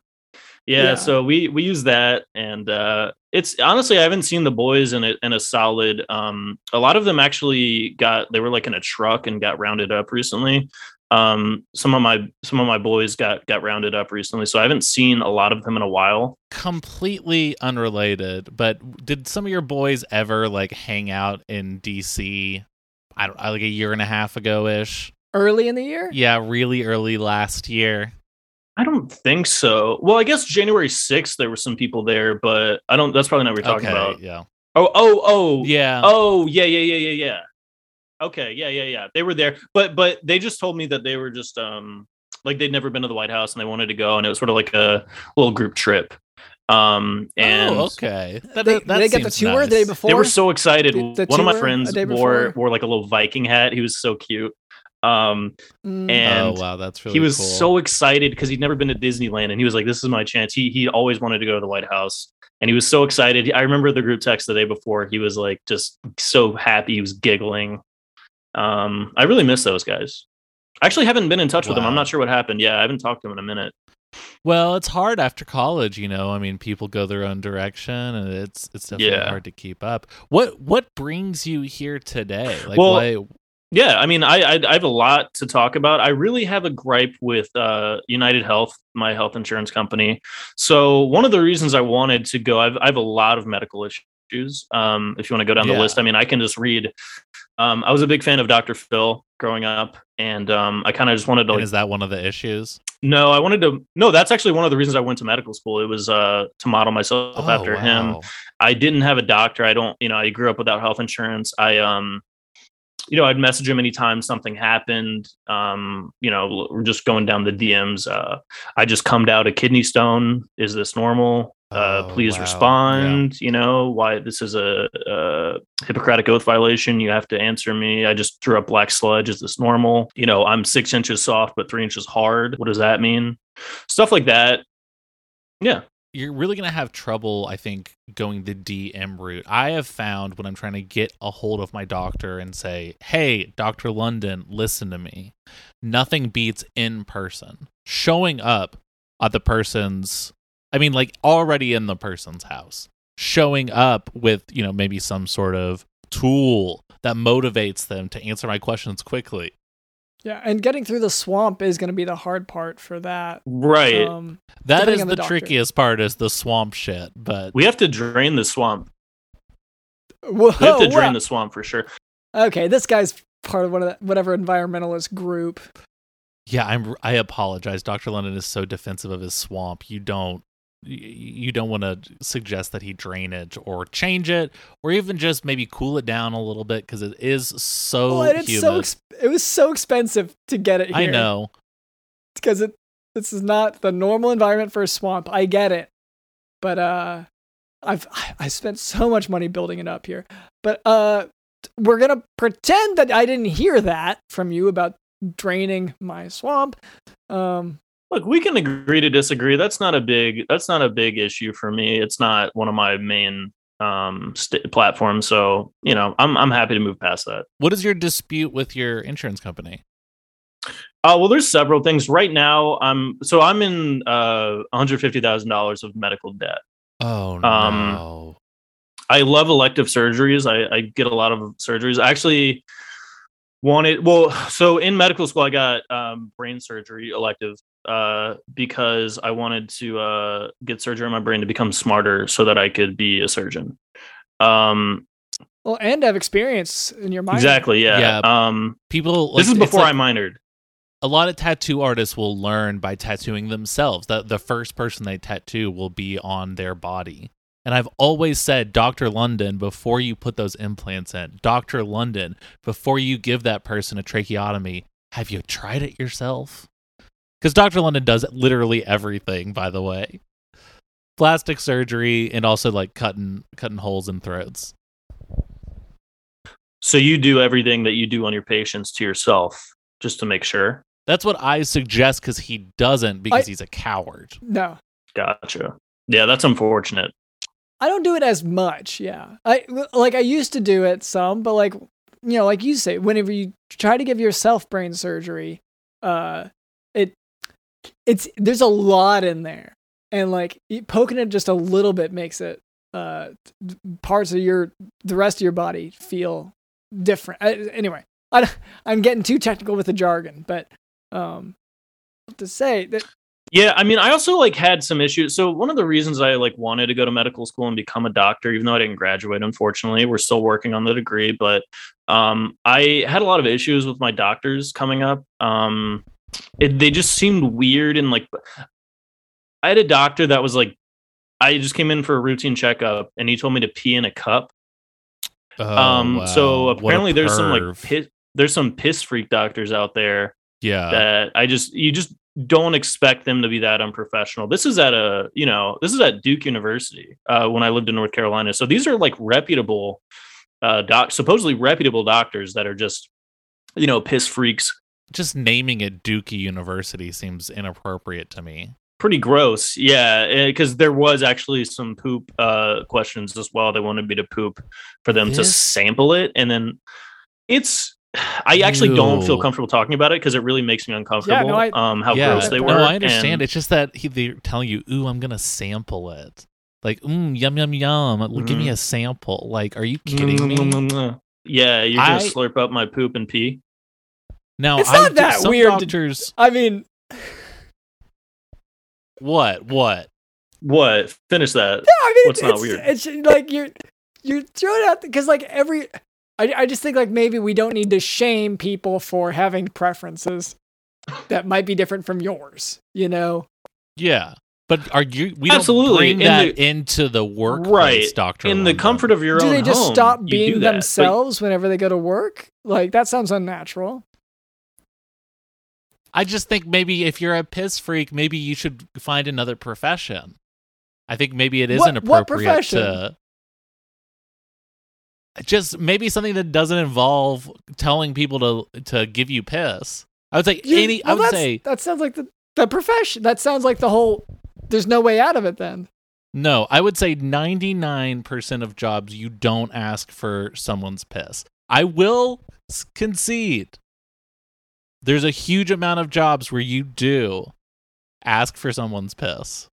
Yeah, Yeah. So we we use that, and uh, it's honestly I haven't seen the boys in a in a solid. Um, a lot of them actually got they were like in a truck and got rounded up recently. Um, some of my some of my boys got got rounded up recently, so I haven't seen a lot of them in a while. Completely unrelated, but did some of your boys ever like hang out in DC? I don't like a year and a half ago ish. early in the year. Yeah, really early last year. I don't think so. Well, I guess January 6th there were some people there, but I don't that's probably not what you're talking okay, about. yeah. Oh, oh, oh. Yeah. Oh, yeah, yeah, yeah, yeah, yeah. Okay, yeah, yeah, yeah. They were there. But but they just told me that they were just um like they'd never been to the White House and they wanted to go and it was sort of like a little group trip. Um and oh, okay. That, They, that they get the seems tour the day before. they were so excited. The- the One of my friends wore wore like a little Viking hat. He was so cute. Um Mm. and oh wow, that's really he was cool. so excited because he'd never been to Disneyland, and he was like, "This is my chance." He he always wanted to go to the White House, and he was so excited. I remember the group text the day before. He was like just so happy. He was giggling. Um, I really miss those guys. I actually haven't been in touch with them. I'm not sure what happened. Yeah, I haven't talked to him in a minute. Well, it's hard after college, you know. I mean, people go their own direction, and it's it's definitely Yeah. hard to keep up. What what brings you here today? Like, Well, why? Yeah, I mean, I, I I have a lot to talk about. I really have a gripe with uh, United Health, my health insurance company. So one of the reasons I wanted to go, I've I have a lot of medical issues. Um, if you want to go down Yeah. the list, I mean, I can just read. Um, I was a big fan of Dr. Phil growing up, and um, I kind of just wanted to like. is that one of the issues? No, I wanted to. No, that's actually one of the reasons I went to medical school. It was uh, to model myself Oh, after him. I didn't have a doctor. I don't, you know, I grew up without health insurance. I, um, you know, I'd message him anytime something happened. Um, you know, we're just going down the DMs. Uh, I just cummed out a kidney stone. Is this normal? Uh, Oh, please wow. respond. You know, why this is a, a Hippocratic oath violation. You have to answer me. I just threw up black sludge. Is this normal? You know, I'm six inches soft, but three inches hard. What does that mean? Stuff like that. Yeah. You're really going to have trouble, I think, going the DM route. I have found when I'm trying to get a hold of my doctor and say, hey, Dr. London, listen to me, nothing beats in person. Showing up at the person's, I mean, like already in the person's house, showing up with, you know, maybe some sort of tool that motivates them to answer my questions quickly. Yeah, and getting through the swamp is going to be the hard part for that. Right. Um, That Depending is on the, the trickiest part is the swamp shit, but we have to drain the swamp. whoa, We have to drain wow. the swamp for sure. Okay, this guy's part of one of the, whatever environmentalist group. Yeah, I'm. I apologize. Doctor London is so defensive of his swamp. You don't. You don't want to suggest that he drain it or change it, or even just maybe cool it down a little bit because it is so well, it's humid. so ex- it was so expensive to get it here. I know. because it this is not the normal environment for a swamp. I get it, but uh, I've I spent so much money building it up here. But uh, we're gonna pretend that I didn't hear that from you about draining my swamp. Um, Look, we can agree to disagree. That's not a big. That's not a big issue for me. It's not one of my main um st- platforms. So you know, I'm I'm happy to move past that. What is your dispute with your insurance company? Uh, well, there's several things right now. I'm so I'm in uh 150 thousand dollars of medical debt. Oh Um, no. I love elective surgeries. I, I get a lot of surgeries. Actually, wanted well so in medical school i got um, brain surgery elective uh, because i wanted to uh, get surgery on my brain to become smarter so that i could be a surgeon um, Well, and have experience in your mind. exactly yeah, Yeah. um People. this is before like- i minored a lot of tattoo artists will learn by tattooing themselves. That the first person they tattoo will be on their body. And I've always said, Dr. London, before you put those implants in, Dr. London, before you give that person a tracheotomy, have you tried it yourself? Because Dr. London does literally everything, by the way. Plastic surgery and also like cutting cutting holes in throats. so you do everything that you do on your patients to yourself just to make sure That's what I suggest because he doesn't because I- he's a coward. No, gotcha yeah that's unfortunate I don't do it as much. Yeah, I like I used to do it some, but like you know, like you say, whenever you try to give yourself brain surgery, uh, it it's there's a lot in there, and like poking it just a little bit makes it uh parts of your the rest of your body feel different. I, anyway, I I'm getting too technical with the jargon, but um, to say that Yeah, I mean, I also like had some issues. So one of the reasons I like wanted to go to medical school and become a doctor, even though I didn't graduate, unfortunately, we're still working on the degree. But um, I had a lot of issues with my doctors coming up. Um, it, they just seemed weird and like I had a doctor that was like, I just came in for a routine checkup and he told me to pee in a cup. Oh, um, wow. so apparently there's some like piss, there's some piss freak doctors out there yeah. that I just you just don't expect them to be that unprofessional. This is at a you know this is at Duke University uh, when I lived in North Carolina. So these are like reputable uh, doc supposedly reputable doctors that are just you know piss freaks. Just naming it Duke University seems inappropriate to me. Pretty gross, yeah. Because there was actually some poop uh, questions as well. They wanted me to poop for them to sample it, and then it's. I actually don't feel comfortable talking about it because it really makes me uncomfortable. I- um, how yeah, gross they were. No, I understand. and- It's just that he, they're telling you, "Ooh, I'm gonna sample it." Like, mm, yum yum yum. Well, Give Mm-hmm. me a sample. Like, are you kidding me? Yeah, you're gonna I- slurp up my poop and pee. Now, It's not I, that some weird Doctors, I mean, what? What? What? Finish that. Yeah, I mean, What's not it's, weird? It's like you're you're throwing out because like every, I I just think like maybe we don't need to shame people for having preferences that might be different from yours. You know, Yeah, but are you? We Absolutely. don't bring In that the- into the workplace, Right. Doctor. In the comfort of your do own Do they just home, stop you do being that. But themselves whenever they go to work? Like that sounds unnatural. I just think maybe if you're a piss freak, maybe you should find another profession. I think maybe it is What- what inappropriate profession? to just maybe something that doesn't involve telling people to to give you piss. I would say You- any. I well, would that's- say that sounds like the the profession. That sounds like the whole. There's no way out of it then. no. I would say ninety nine percent of jobs you don't ask for someone's piss. I will concede. There's a huge amount of jobs where you do ask for someone's piss.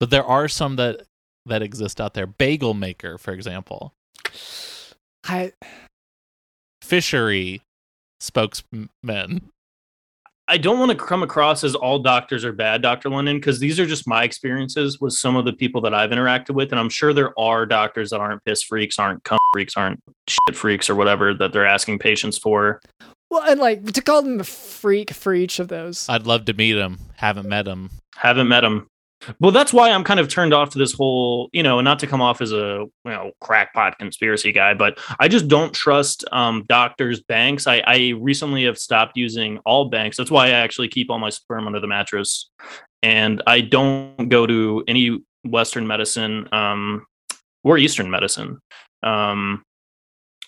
But there are some that that exist out there. Bagel maker, for example. I Fishery spokesman. I don't want to come across as all doctors are bad, Dr. London, because these are just my experiences with some of the people that I've interacted with. And I'm sure there are doctors that aren't piss freaks, aren't cum freaks, aren't shit freaks or whatever that they're asking patients for. well, and like to call them a freak for each of those. I'd love to meet him. Haven't met him. Haven't met them. Well, that's why I'm kind of turned off to this whole, you know, not to come off as a you know crackpot conspiracy guy, but I just don't trust um, doctors, banks. I, I recently have stopped using all banks. That's why I actually keep all my sperm under the mattress, and I don't go to any Western medicine um, or Eastern medicine, um,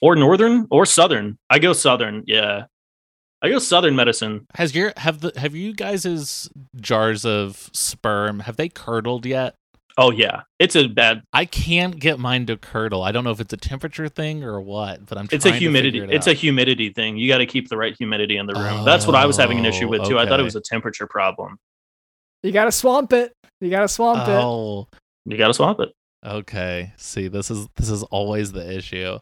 or Northern or Southern. I go Southern, yeah. I go Southern medicine. Has your have the have you guys' jars of sperm have they curdled yet? Oh yeah, it's a bad I can't get mine to curdle. I don't know if it's a temperature thing or what, but I'm it's a trying to humidity figure it it's a humidity thing you got to keep the right humidity in the room that's what i was having an issue with Oh, too i thought it was a temperature problem You gotta swamp it. You gotta swamp it. Oh, you got to swamp it okay. See, this is this is always the issue.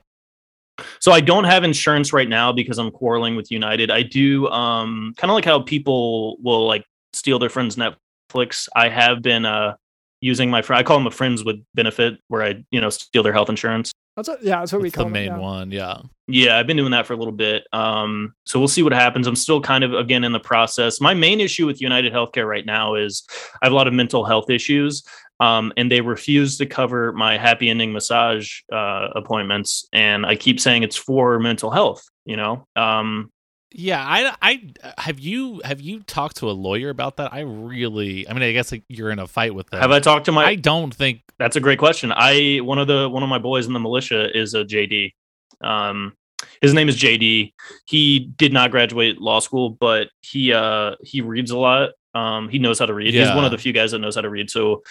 So I don't have insurance right now because I'm quarreling with United. I do um kind of like how people will like steal their friends Netflix. I have been uh using my friend I call them a friends with benefit where I, you know, steal their health insurance. That's what, yeah, that's what we That's call the them, main yeah. one. Yeah. Yeah, I've been doing that for a little bit. Um, so we'll see what happens. I'm still kind of again in the process. My main issue with United Healthcare right now is I have a lot of mental health issues, um, and they refuse to cover my happy ending massage uh, appointments. And I keep saying it's for mental health. You know, um, Yeah, I, I have you have you talked to a lawyer about that? I really, I mean, I guess like, you're in a fight with them. have I talked to my? I don't think. That's a great question. I one of the one of my boys in the militia is a JD. Um, his name is JD. He did not graduate law school, but he uh he reads a lot. Um, he knows how to read. He's one of the few guys that knows how to read. So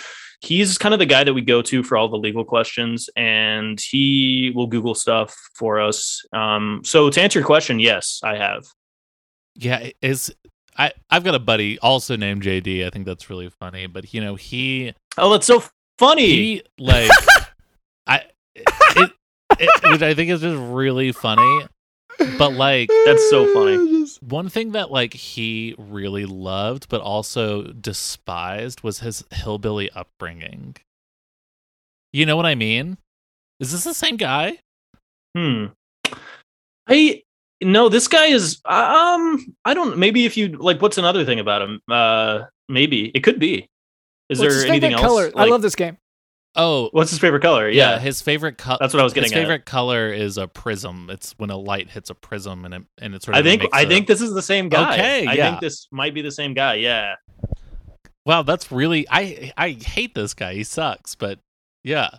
he's kind of the guy that we go to for all the legal questions, and he will Google stuff for us. Um, so to answer your question, yes, I have. Yeah, is I I've got a buddy also named JD. I think that's really funny, but you know he Oh, that's so funny. he like I it, it, which I think is just really funny. But like That's so funny. one thing that like he really loved but also despised was his hillbilly upbringing. You know what I mean? Is this the same guy? Hmm. I no, this guy is um I don't maybe if you like what's another thing about him? Uh maybe. It could be. Is What's his there anything else? color? I love this game. Oh, What's his favorite color? yeah, Yeah. his favorite color. That's what I was His getting at. favorite color is a prism. It's when a light hits a prism and it and it sort of I think I a- think this is the same guy. Okay, I yeah. think this might be the same guy. Yeah. Wow, that's really I I hate this guy. He sucks, but yeah.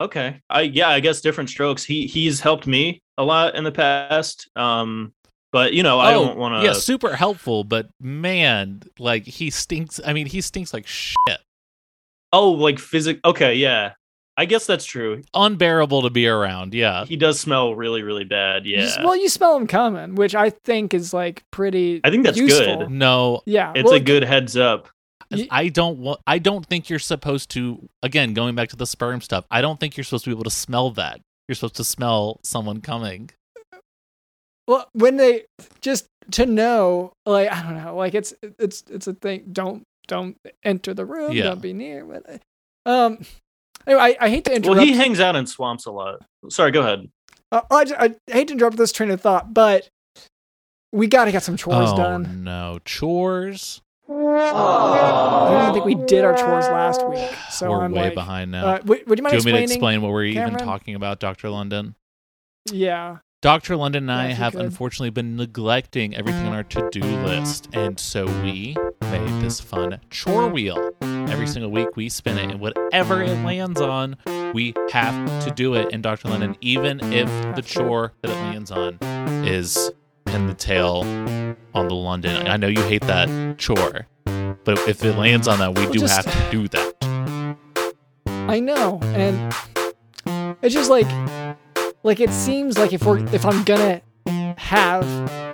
Okay. I yeah, I guess different strokes. He he's helped me a lot in the past. Um but you know, I oh, don't want to Yeah, super helpful, but man, like he stinks. I mean, he stinks like shit. Oh, like physic Okay, yeah. I guess that's true. Unbearable to be around. Yeah. He does smell really really bad. You Yeah. well, you smell him coming, which I think is like pretty. I think that's useful. good. No, Yeah, It's well, a good heads up. I don't want. I don't think you're supposed to. Again, going back to the sperm stuff, I don't think you're supposed to be able to smell that. You're supposed to smell someone coming. Well, when they just to know, like I don't know, like it's it's it's a thing. Don't don't enter the room. Yeah. Don't be near. But um, anyway, I, I hate to interrupt. Well, he hangs out in swamps a lot. Sorry, go ahead. uh, I, I hate to interrupt this train of thought, but we got to get some chores oh done. no, chores. I don't think we did our chores last week, so we're I'm way like, behind now. Uh, would, would you Do mind you want me to explain what we're even talking about, Doctor London? Yeah. Dr. London and Yeah, I have could. unfortunately been neglecting everything on our to do list. And so we made this fun chore wheel. Every single week we spin it, and whatever it lands on, we have to do it. And Dr. London, even if the chore that it lands on is pin the tail on the London, I know you hate that chore, but if it lands on that, we do just- have to do that. I know, and it's just like, like it seems like if we're if I'm gonna have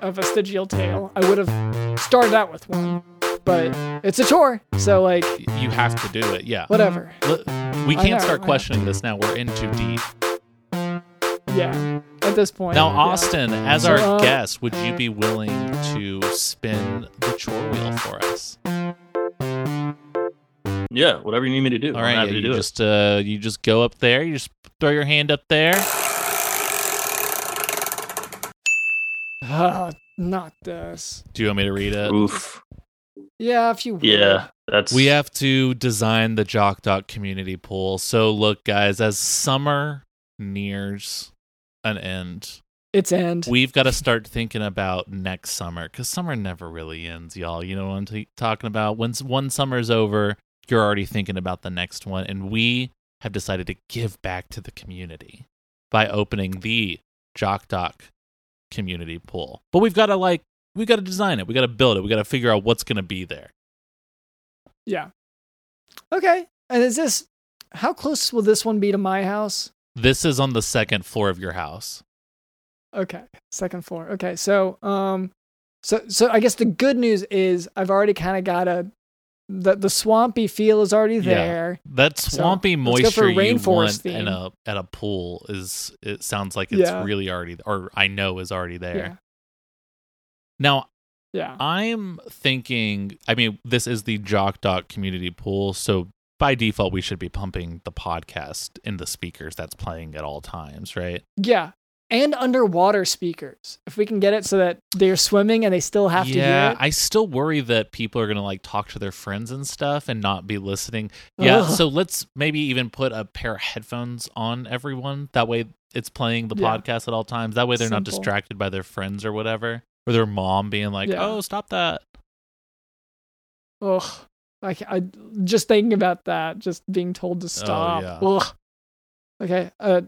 a vestigial tail, I would have started out with one, but it's a chore, so like You have to do it, yeah. whatever. We can't know, start questioning this now. We're in too deep. Yeah, at this point. Now, yeah. Austin, as So, our uh, guest, would you be willing to spin the chore wheel for us? Yeah, whatever you need me to do. All I'm happy yeah, to you do just uh, you just go up there, you just throw your hand up there. Ah, not this. Do you want me to read it. it? Oof. Yeah, if you. would. Yeah, that's We have to design the Jock Doc community pool. So, look, guys, as summer nears an end, It's end. we've got to start thinking about next summer because summer never really ends, y'all. You know what I'm t- talking about? When s- one summer's over, you're already thinking about the next one. And we have decided to give back to the community by opening the Jock Doc community pool. But we've got to, like, we got to design it. We got to build it. We got to figure out what's going to be there. Yeah. Okay. And is this? How close will this one be to my house? This is on the second floor of your house. Okay, second floor. Okay, so um, so so I guess the good news is I've already kind of got a the the swampy feel is already there. Yeah. That So, swampy for moisture you rainforest want theme. in a at a pool is it sounds like it's Yeah. really already or I know is already there. Yeah. Now Yeah. I'm thinking I mean this is the Jock Doc community pool, so by default we should be pumping the podcast in the speakers that's playing at all times, right? Yeah. And underwater speakers. If we can get it so that they're swimming and they still have to yeah, hear it. I still worry that people are gonna like talk to their friends and stuff and not be listening. Yeah, Ugh. so let's maybe even put a pair of headphones on everyone. That way it's playing the Yeah. podcast at all times. That way they're not distracted by their friends or whatever. Or their mom being like, Yeah. Oh, stop that. Ugh. like I just thinking about that, just being told to stop. Oh, yeah. Ugh. Okay. Uh,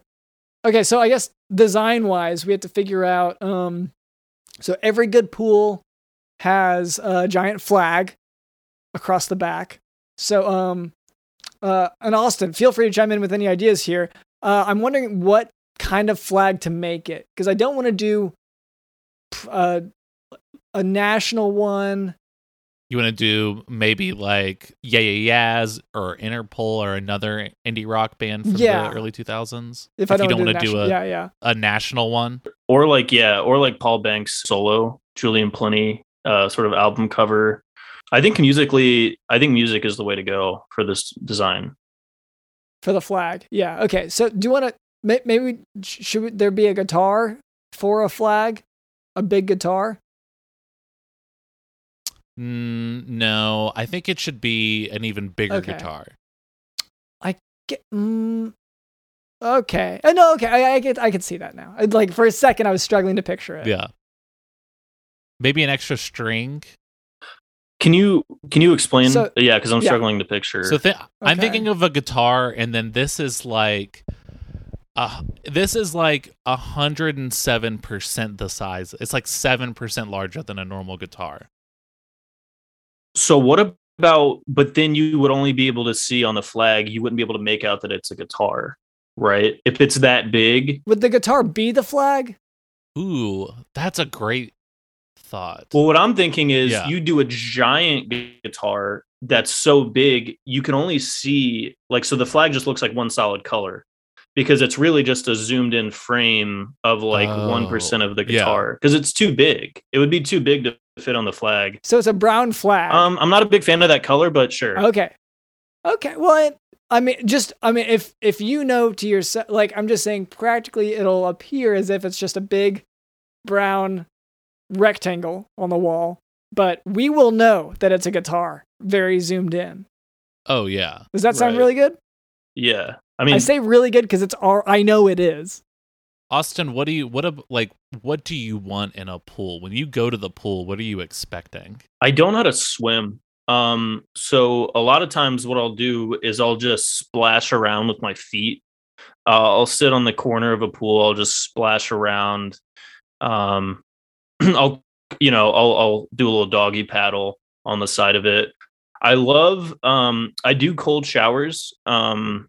okay. So I guess design wise, we have to figure out. Um, so every good pool has a giant flag across the back. So um, uh, and Austin, feel free to chime in with any ideas here. Uh, I'm wondering what kind of flag to make it because I don't want to do uh, a national one. You wanna do maybe like Yeah Yeah Yeahs or Interpol or another indie rock band from Yeah. the early two thousands. If, I don't, you don't want want to to do a, yeah, yeah. a national one. or like yeah, or like Paul Banks solo, Julian Plenty, uh, sort of album cover. I think musically, I think music is the way to go for this design. for the flag. Yeah. Okay. So do you want to maybe should there be a guitar for a flag? A big guitar? Mm, no, I think it should be an even bigger Okay. guitar. Get, mm, okay. Uh, no. Okay. I, I get. I can see that now. I- Like for a second, I was struggling to picture it. Yeah. Maybe an extra string. Can you can you explain? So- yeah, because I'm yeah. struggling to picture. So th- I'm thinking of a guitar, and then this is like, uh, this is like hundred and seven percent the size. It's like seven percent larger than a normal guitar. So what about? But then you would only be able to see on the flag. You wouldn't be able to make out that it's a guitar, right? If it's that big. Would the guitar be the flag? Ooh, that's a great thought. Well, what I'm thinking is Yeah. you do a giant guitar that's so big you can only see like so the flag just looks like one solid color because it's really just a zoomed in frame of like Oh, one of the guitar because it's too big. It would be too big to fit on the flag. So it's a brown flag. Um, I'm not a big fan of that color, but sure. Okay. Okay. Well, it, I mean, just I mean, if if you know to yourself, like I'm just saying, practically it'll appear as if it's just a big brown rectangle on the wall, but we will know that it's a guitar, very zoomed in. oh yeah, Does that sound Right. really good? Yeah, I mean, I, say really good because it's all I know it is. Austin. What do you what a, like? What do you want in a pool? When you go to the pool, what are you expecting? I don't know how to swim. Um, so a lot of times what I'll do is I'll just splash around with my feet. Uh, I'll sit on the corner of a pool. I'll just splash around. Um, I'll, you know, I'll, I'll do a little doggy paddle on the side of it. I love, um, I do cold showers. Um,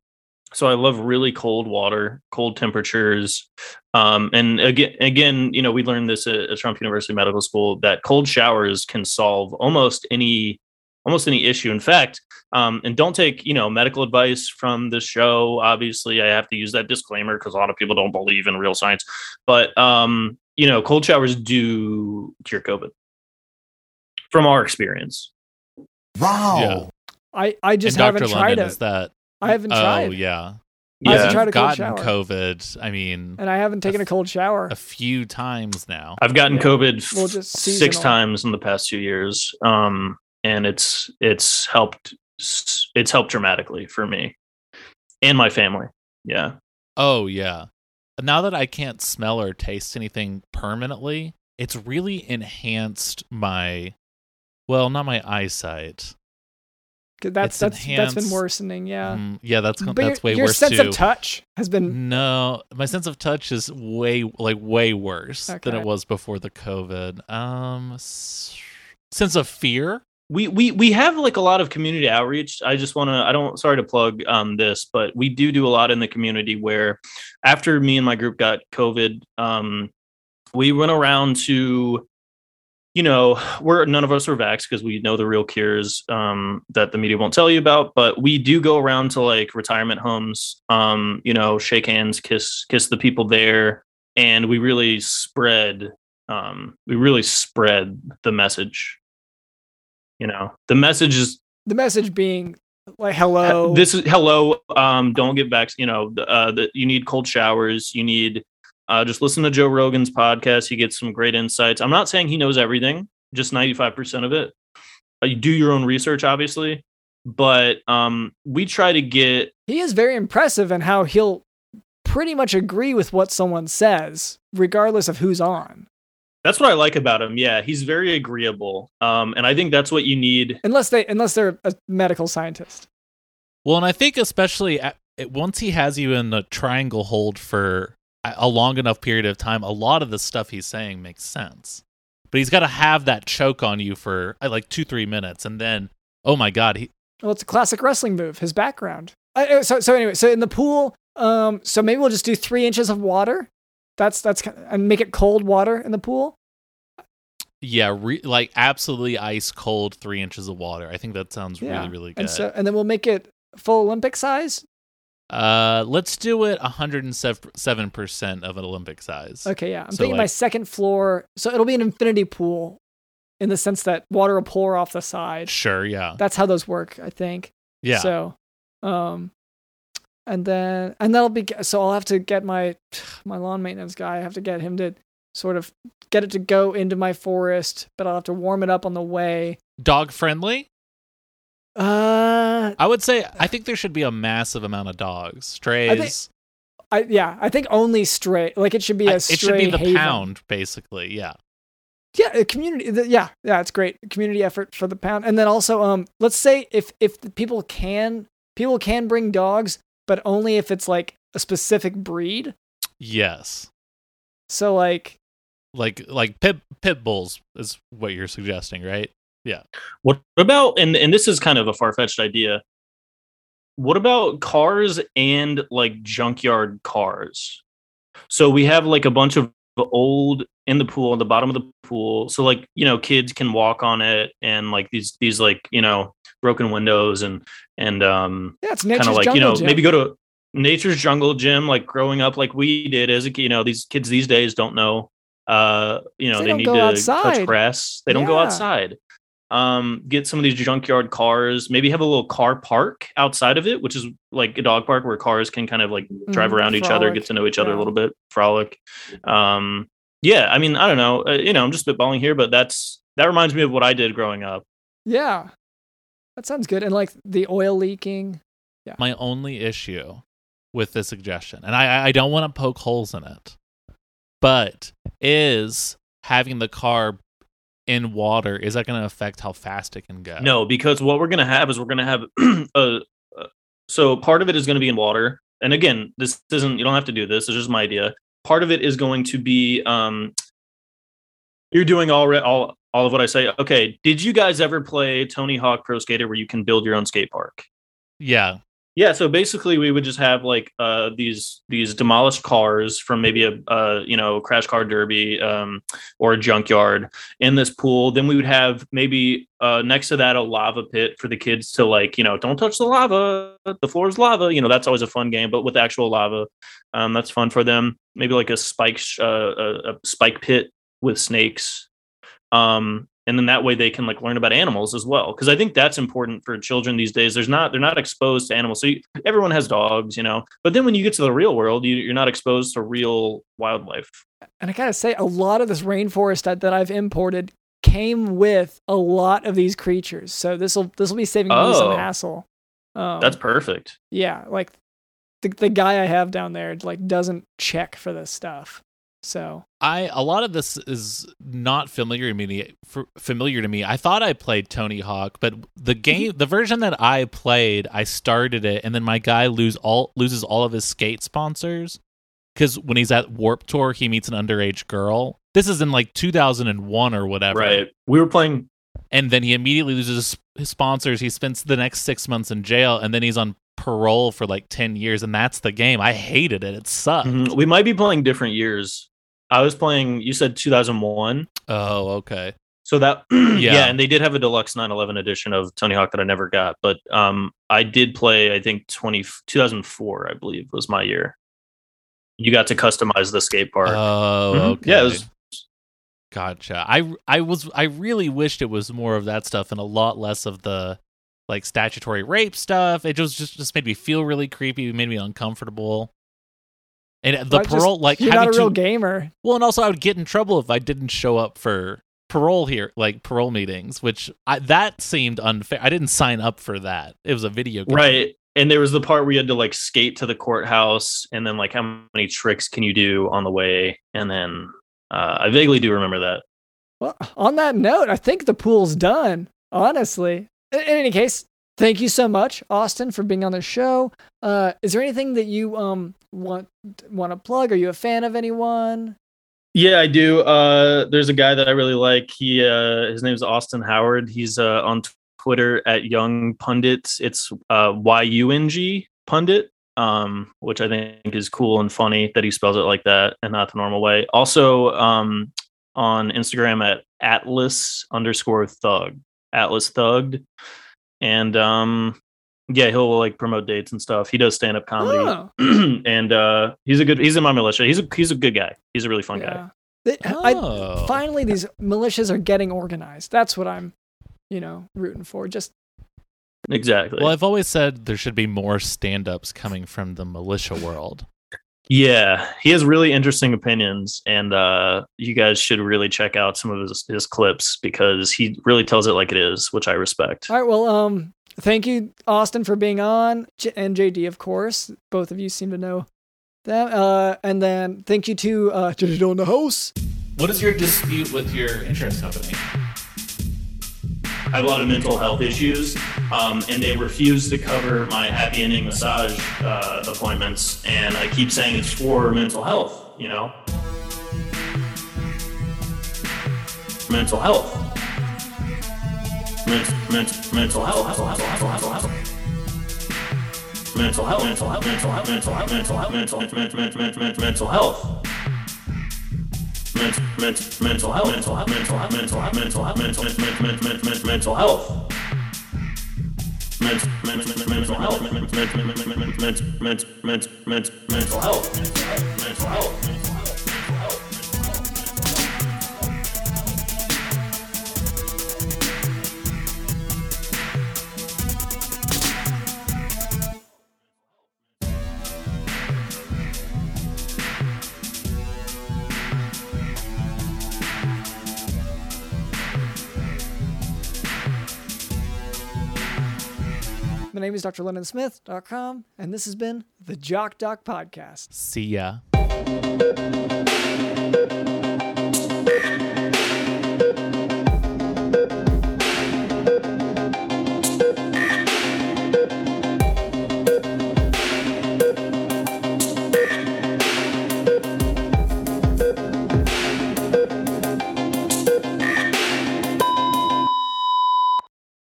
so I love really cold water, cold temperatures. Um, and again, again, you know, we learned this at, at Trump University Medical School that cold showers can solve almost any almost any issue. In fact, um, and don't take you know medical advice from the show. Obviously, I have to use that disclaimer because a lot of people don't believe in real science. But um, you know, cold showers do cure COVID from our experience. Wow. Yeah. I I just and haven't Dr. tried London it. is that? I haven't tried. oh tried, yeah. I haven't Yeah, tried a cold gotten shower. COVID. I mean, and I haven't taken a cold shower. a few times now. I've gotten Yeah. COVID Well, f- just six times in the past two years, um, and it's it's helped it's helped dramatically for me and my family. Yeah. Oh yeah. Now that I can't smell or taste anything permanently, it's really enhanced my well, not my eyesight. 'Cause That's it's that's that's been worsening. Yeah. Mm, yeah, that's But that's your, way your worse sense too. Of touch has been no, my sense of touch is way like way worse than it was before the COVID. Um, sense of fear. we we we have like a lot of community outreach i just want to i don't sorry to plug um this but we do do a lot in the community where after me and my group got covid um we went around to you know, we're none of us are vaxxed because we know the real cures um, that the media won't tell you about. But we do go around to like retirement homes, um, you know, shake hands, kiss kiss the people there, and we really spread um, we really spread the message. You know, the message is The message being like, hello. this is hello. Um, don't get back. You know, uh, the, you need cold showers. You need uh, just listen to Joe Rogan's podcast. He gets some great insights. I'm not saying he knows everything, just 95 percent of it. Uh, you do your own research, obviously, but um, we try to get he is very impressive in how he'll pretty much agree with what someone says, regardless of who's on. That's what I like about him. Yeah, he's very agreeable, um, and I think that's what you need. Unless they, unless they're a medical scientist. Well, and I think especially at, once he has you in the triangle hold for a long enough period of time, a lot of the stuff he's saying makes sense. But he's got to have that choke on you for uh, like two, three minutes, and then, oh my god, he, Well, it's a classic wrestling move. His background. Uh, uh, so, so anyway, so in the pool, um, so maybe we'll just do three inches of water. That's that's and make it cold water in the pool. yeah, re- like absolutely ice cold three inches of water. I think that sounds Yeah. really, really good. And so, and then we'll make it full Olympic size. Uh, let's do it 107 percent of an Olympic size. Okay, yeah. I'm So, thinking my second floor. So it'll be an infinity pool, in the sense that water will pour off the side. Sure, yeah, That's how those work, I think. yeah. So, um, and then and that'll be so I'll have to get my my lawn maintenance guy. I have to get him to sort of get it to go into my forest, but I'll have to warm it up on the way. Dog friendly. Uh, I would say I think there should be a massive amount of dogs, strays. I yeah, I think only stray. Like it should be I- a it stray should be the haven. pound, basically. Yeah. Yeah, a community. the- Yeah, yeah, it's great. Community effort for the pound, and then also, um, let's say if if people can people can bring dogs, but only if it's like a specific breed. Yes. So like, Like like pit pit bulls is what you're suggesting, right? What about and and this is kind of a far fetched idea. What about cars and like junkyard cars? So we have like a bunch of old in the pool, at the bottom of the pool. So like you know, kids can walk on it, and like these these like you know broken windows and and um yeah, it's kind of like jungle you know gym. maybe go to nature's jungle gym like growing up like we did as a kid. You know these kids these days don't know. Uh, you know They they, need to outside. touch grass. They don't go outside um get some of these junkyard cars maybe have a little car park outside of it which is like a dog park where cars can kind of like drive Mhm, around each other get to know each other Yeah. a little bit frolic um yeah i mean i don't know uh, you know i'm just spitballing here but that's that reminds me of what i did growing up Yeah, that sounds good. And like the oil leaking. Yeah. My only issue with this suggestion, and I I don't want to poke holes in it, but is having the car in water is that going to affect how fast it can go? no because what we're gonna have is we're gonna have a, a so part of it is going to be in water and again this isn't you don't have to do this it's just my idea part of it is going to be um you're doing all re- all all of what i say okay did you guys ever play tony hawk pro skater where you can build your own skate park Yeah. Yeah so basically we would just have like uh these these demolished cars from maybe a you know crash car derby um or a junkyard in this pool. Then we would have maybe uh next to that a lava pit for the kids to like you know don't touch the lava. The floor is lava. You know that's always a fun game but with actual lava um that's fun for them. Maybe like a spike sh- uh, a, a spike pit with snakes. Um and then that way they can like learn about animals as well because i think that's important for children these days there's not they're not exposed to animals so you, everyone has dogs you know but then when you get to the real world you, you're not exposed to real wildlife And I gotta say, a lot of this rainforest that, that I've imported came with a lot of these creatures. So this will this will be saving me some Oh. hassle. Um, that's perfect yeah, like the the guy I have down there like doesn't check for this stuff. So I a lot of this is not familiar to me. Familiar to me. I thought I played Tony Hawk, but the game, the version that I played, I started it, and then my guy lose all loses all of his skate sponsors because when he's at Warped Tour, he meets an underage girl. This is in like 2001 or whatever, right we were playing and then he immediately loses his- his sponsors. He spends the next six months in jail, and then he's on parole for like 10 years, and that's the game. I hated it. It sucked. Mhm. we might be playing different years i was playing you said 2001 Oh, okay. So that yeah. Yeah. and they did have a deluxe 911 edition of Tony Hawk that I never got, but um I did play I think 20 2004 I believe was my year. You got to customize the skate park. Oh, Mhm. okay. Yeah, it was Gotcha. I I was I really wished it was more of that stuff and a lot less of the like statutory rape stuff. It just just, just made me feel really creepy. It made me uncomfortable. And the But just- parole, like you're having not a real to, gamer. well, and also I would get in trouble if I didn't show up for parole here, like parole meetings, which I, that seemed unfair. I didn't sign up for that. It was a video game, right. And there was the part where you had to like skate to the courthouse and then like how many tricks can you do on the way? And then uh, I vaguely do remember that. Well, on that note, I think the pool's done. Honestly, in, in any case, thank you so much, Austin, for being on the show. Uh, is there anything that you um want want to plug? Are you a fan of anyone? Yeah, I do. Uh, there's a guy that I really like. He uh, his name is Austin Howard. He's uh, on Twitter at Young Pundit. It's uh, Y U N G Pundit, um, which I think is cool and funny that he spells it like that and not the normal way. Also um, on Instagram at Atlas underscore Thug, Atlas Thugged, and um, yeah, he'll like promote dates and stuff. He does stand up comedy, Oh, and uh, he's a good. He's in my militia. He's a he's a good guy. He's a really fun guy. yeah. They- I- Oh. finally, these militias are getting organized. That's what I'm, you know, rooting for. Just Exactly. Well, I've always said there should be more stand-ups coming from the militia world. Yeah, he has really interesting opinions, and uh, you guys should really check out some of his, his clips because he really tells it like it is, which I respect. all right. Well, um, thank you, Austin, for being on, J- and JD, of course. Both of you seem to know that. Uh, and then thank you to uh, Digital in the house. What is your dispute with your insurance company? I have a lot of mental health issues, um, and they refuse to cover my happy ending massage uh, appointments, and I keep saying it's for mental health. You know, mental health. Ment- ment- mental health. Mental health. Mental health. Mental health. Mental health. Mental health. Mental health. Mental health. Mental health. Mental health. Mental health. Mental, health, mental health, mental health, mental health, mental health, mental, mental, health, mental health, mental health, mental health. Name is Dr. LondonSmith.com, and this has been the Jock Doc Podcast. See ya.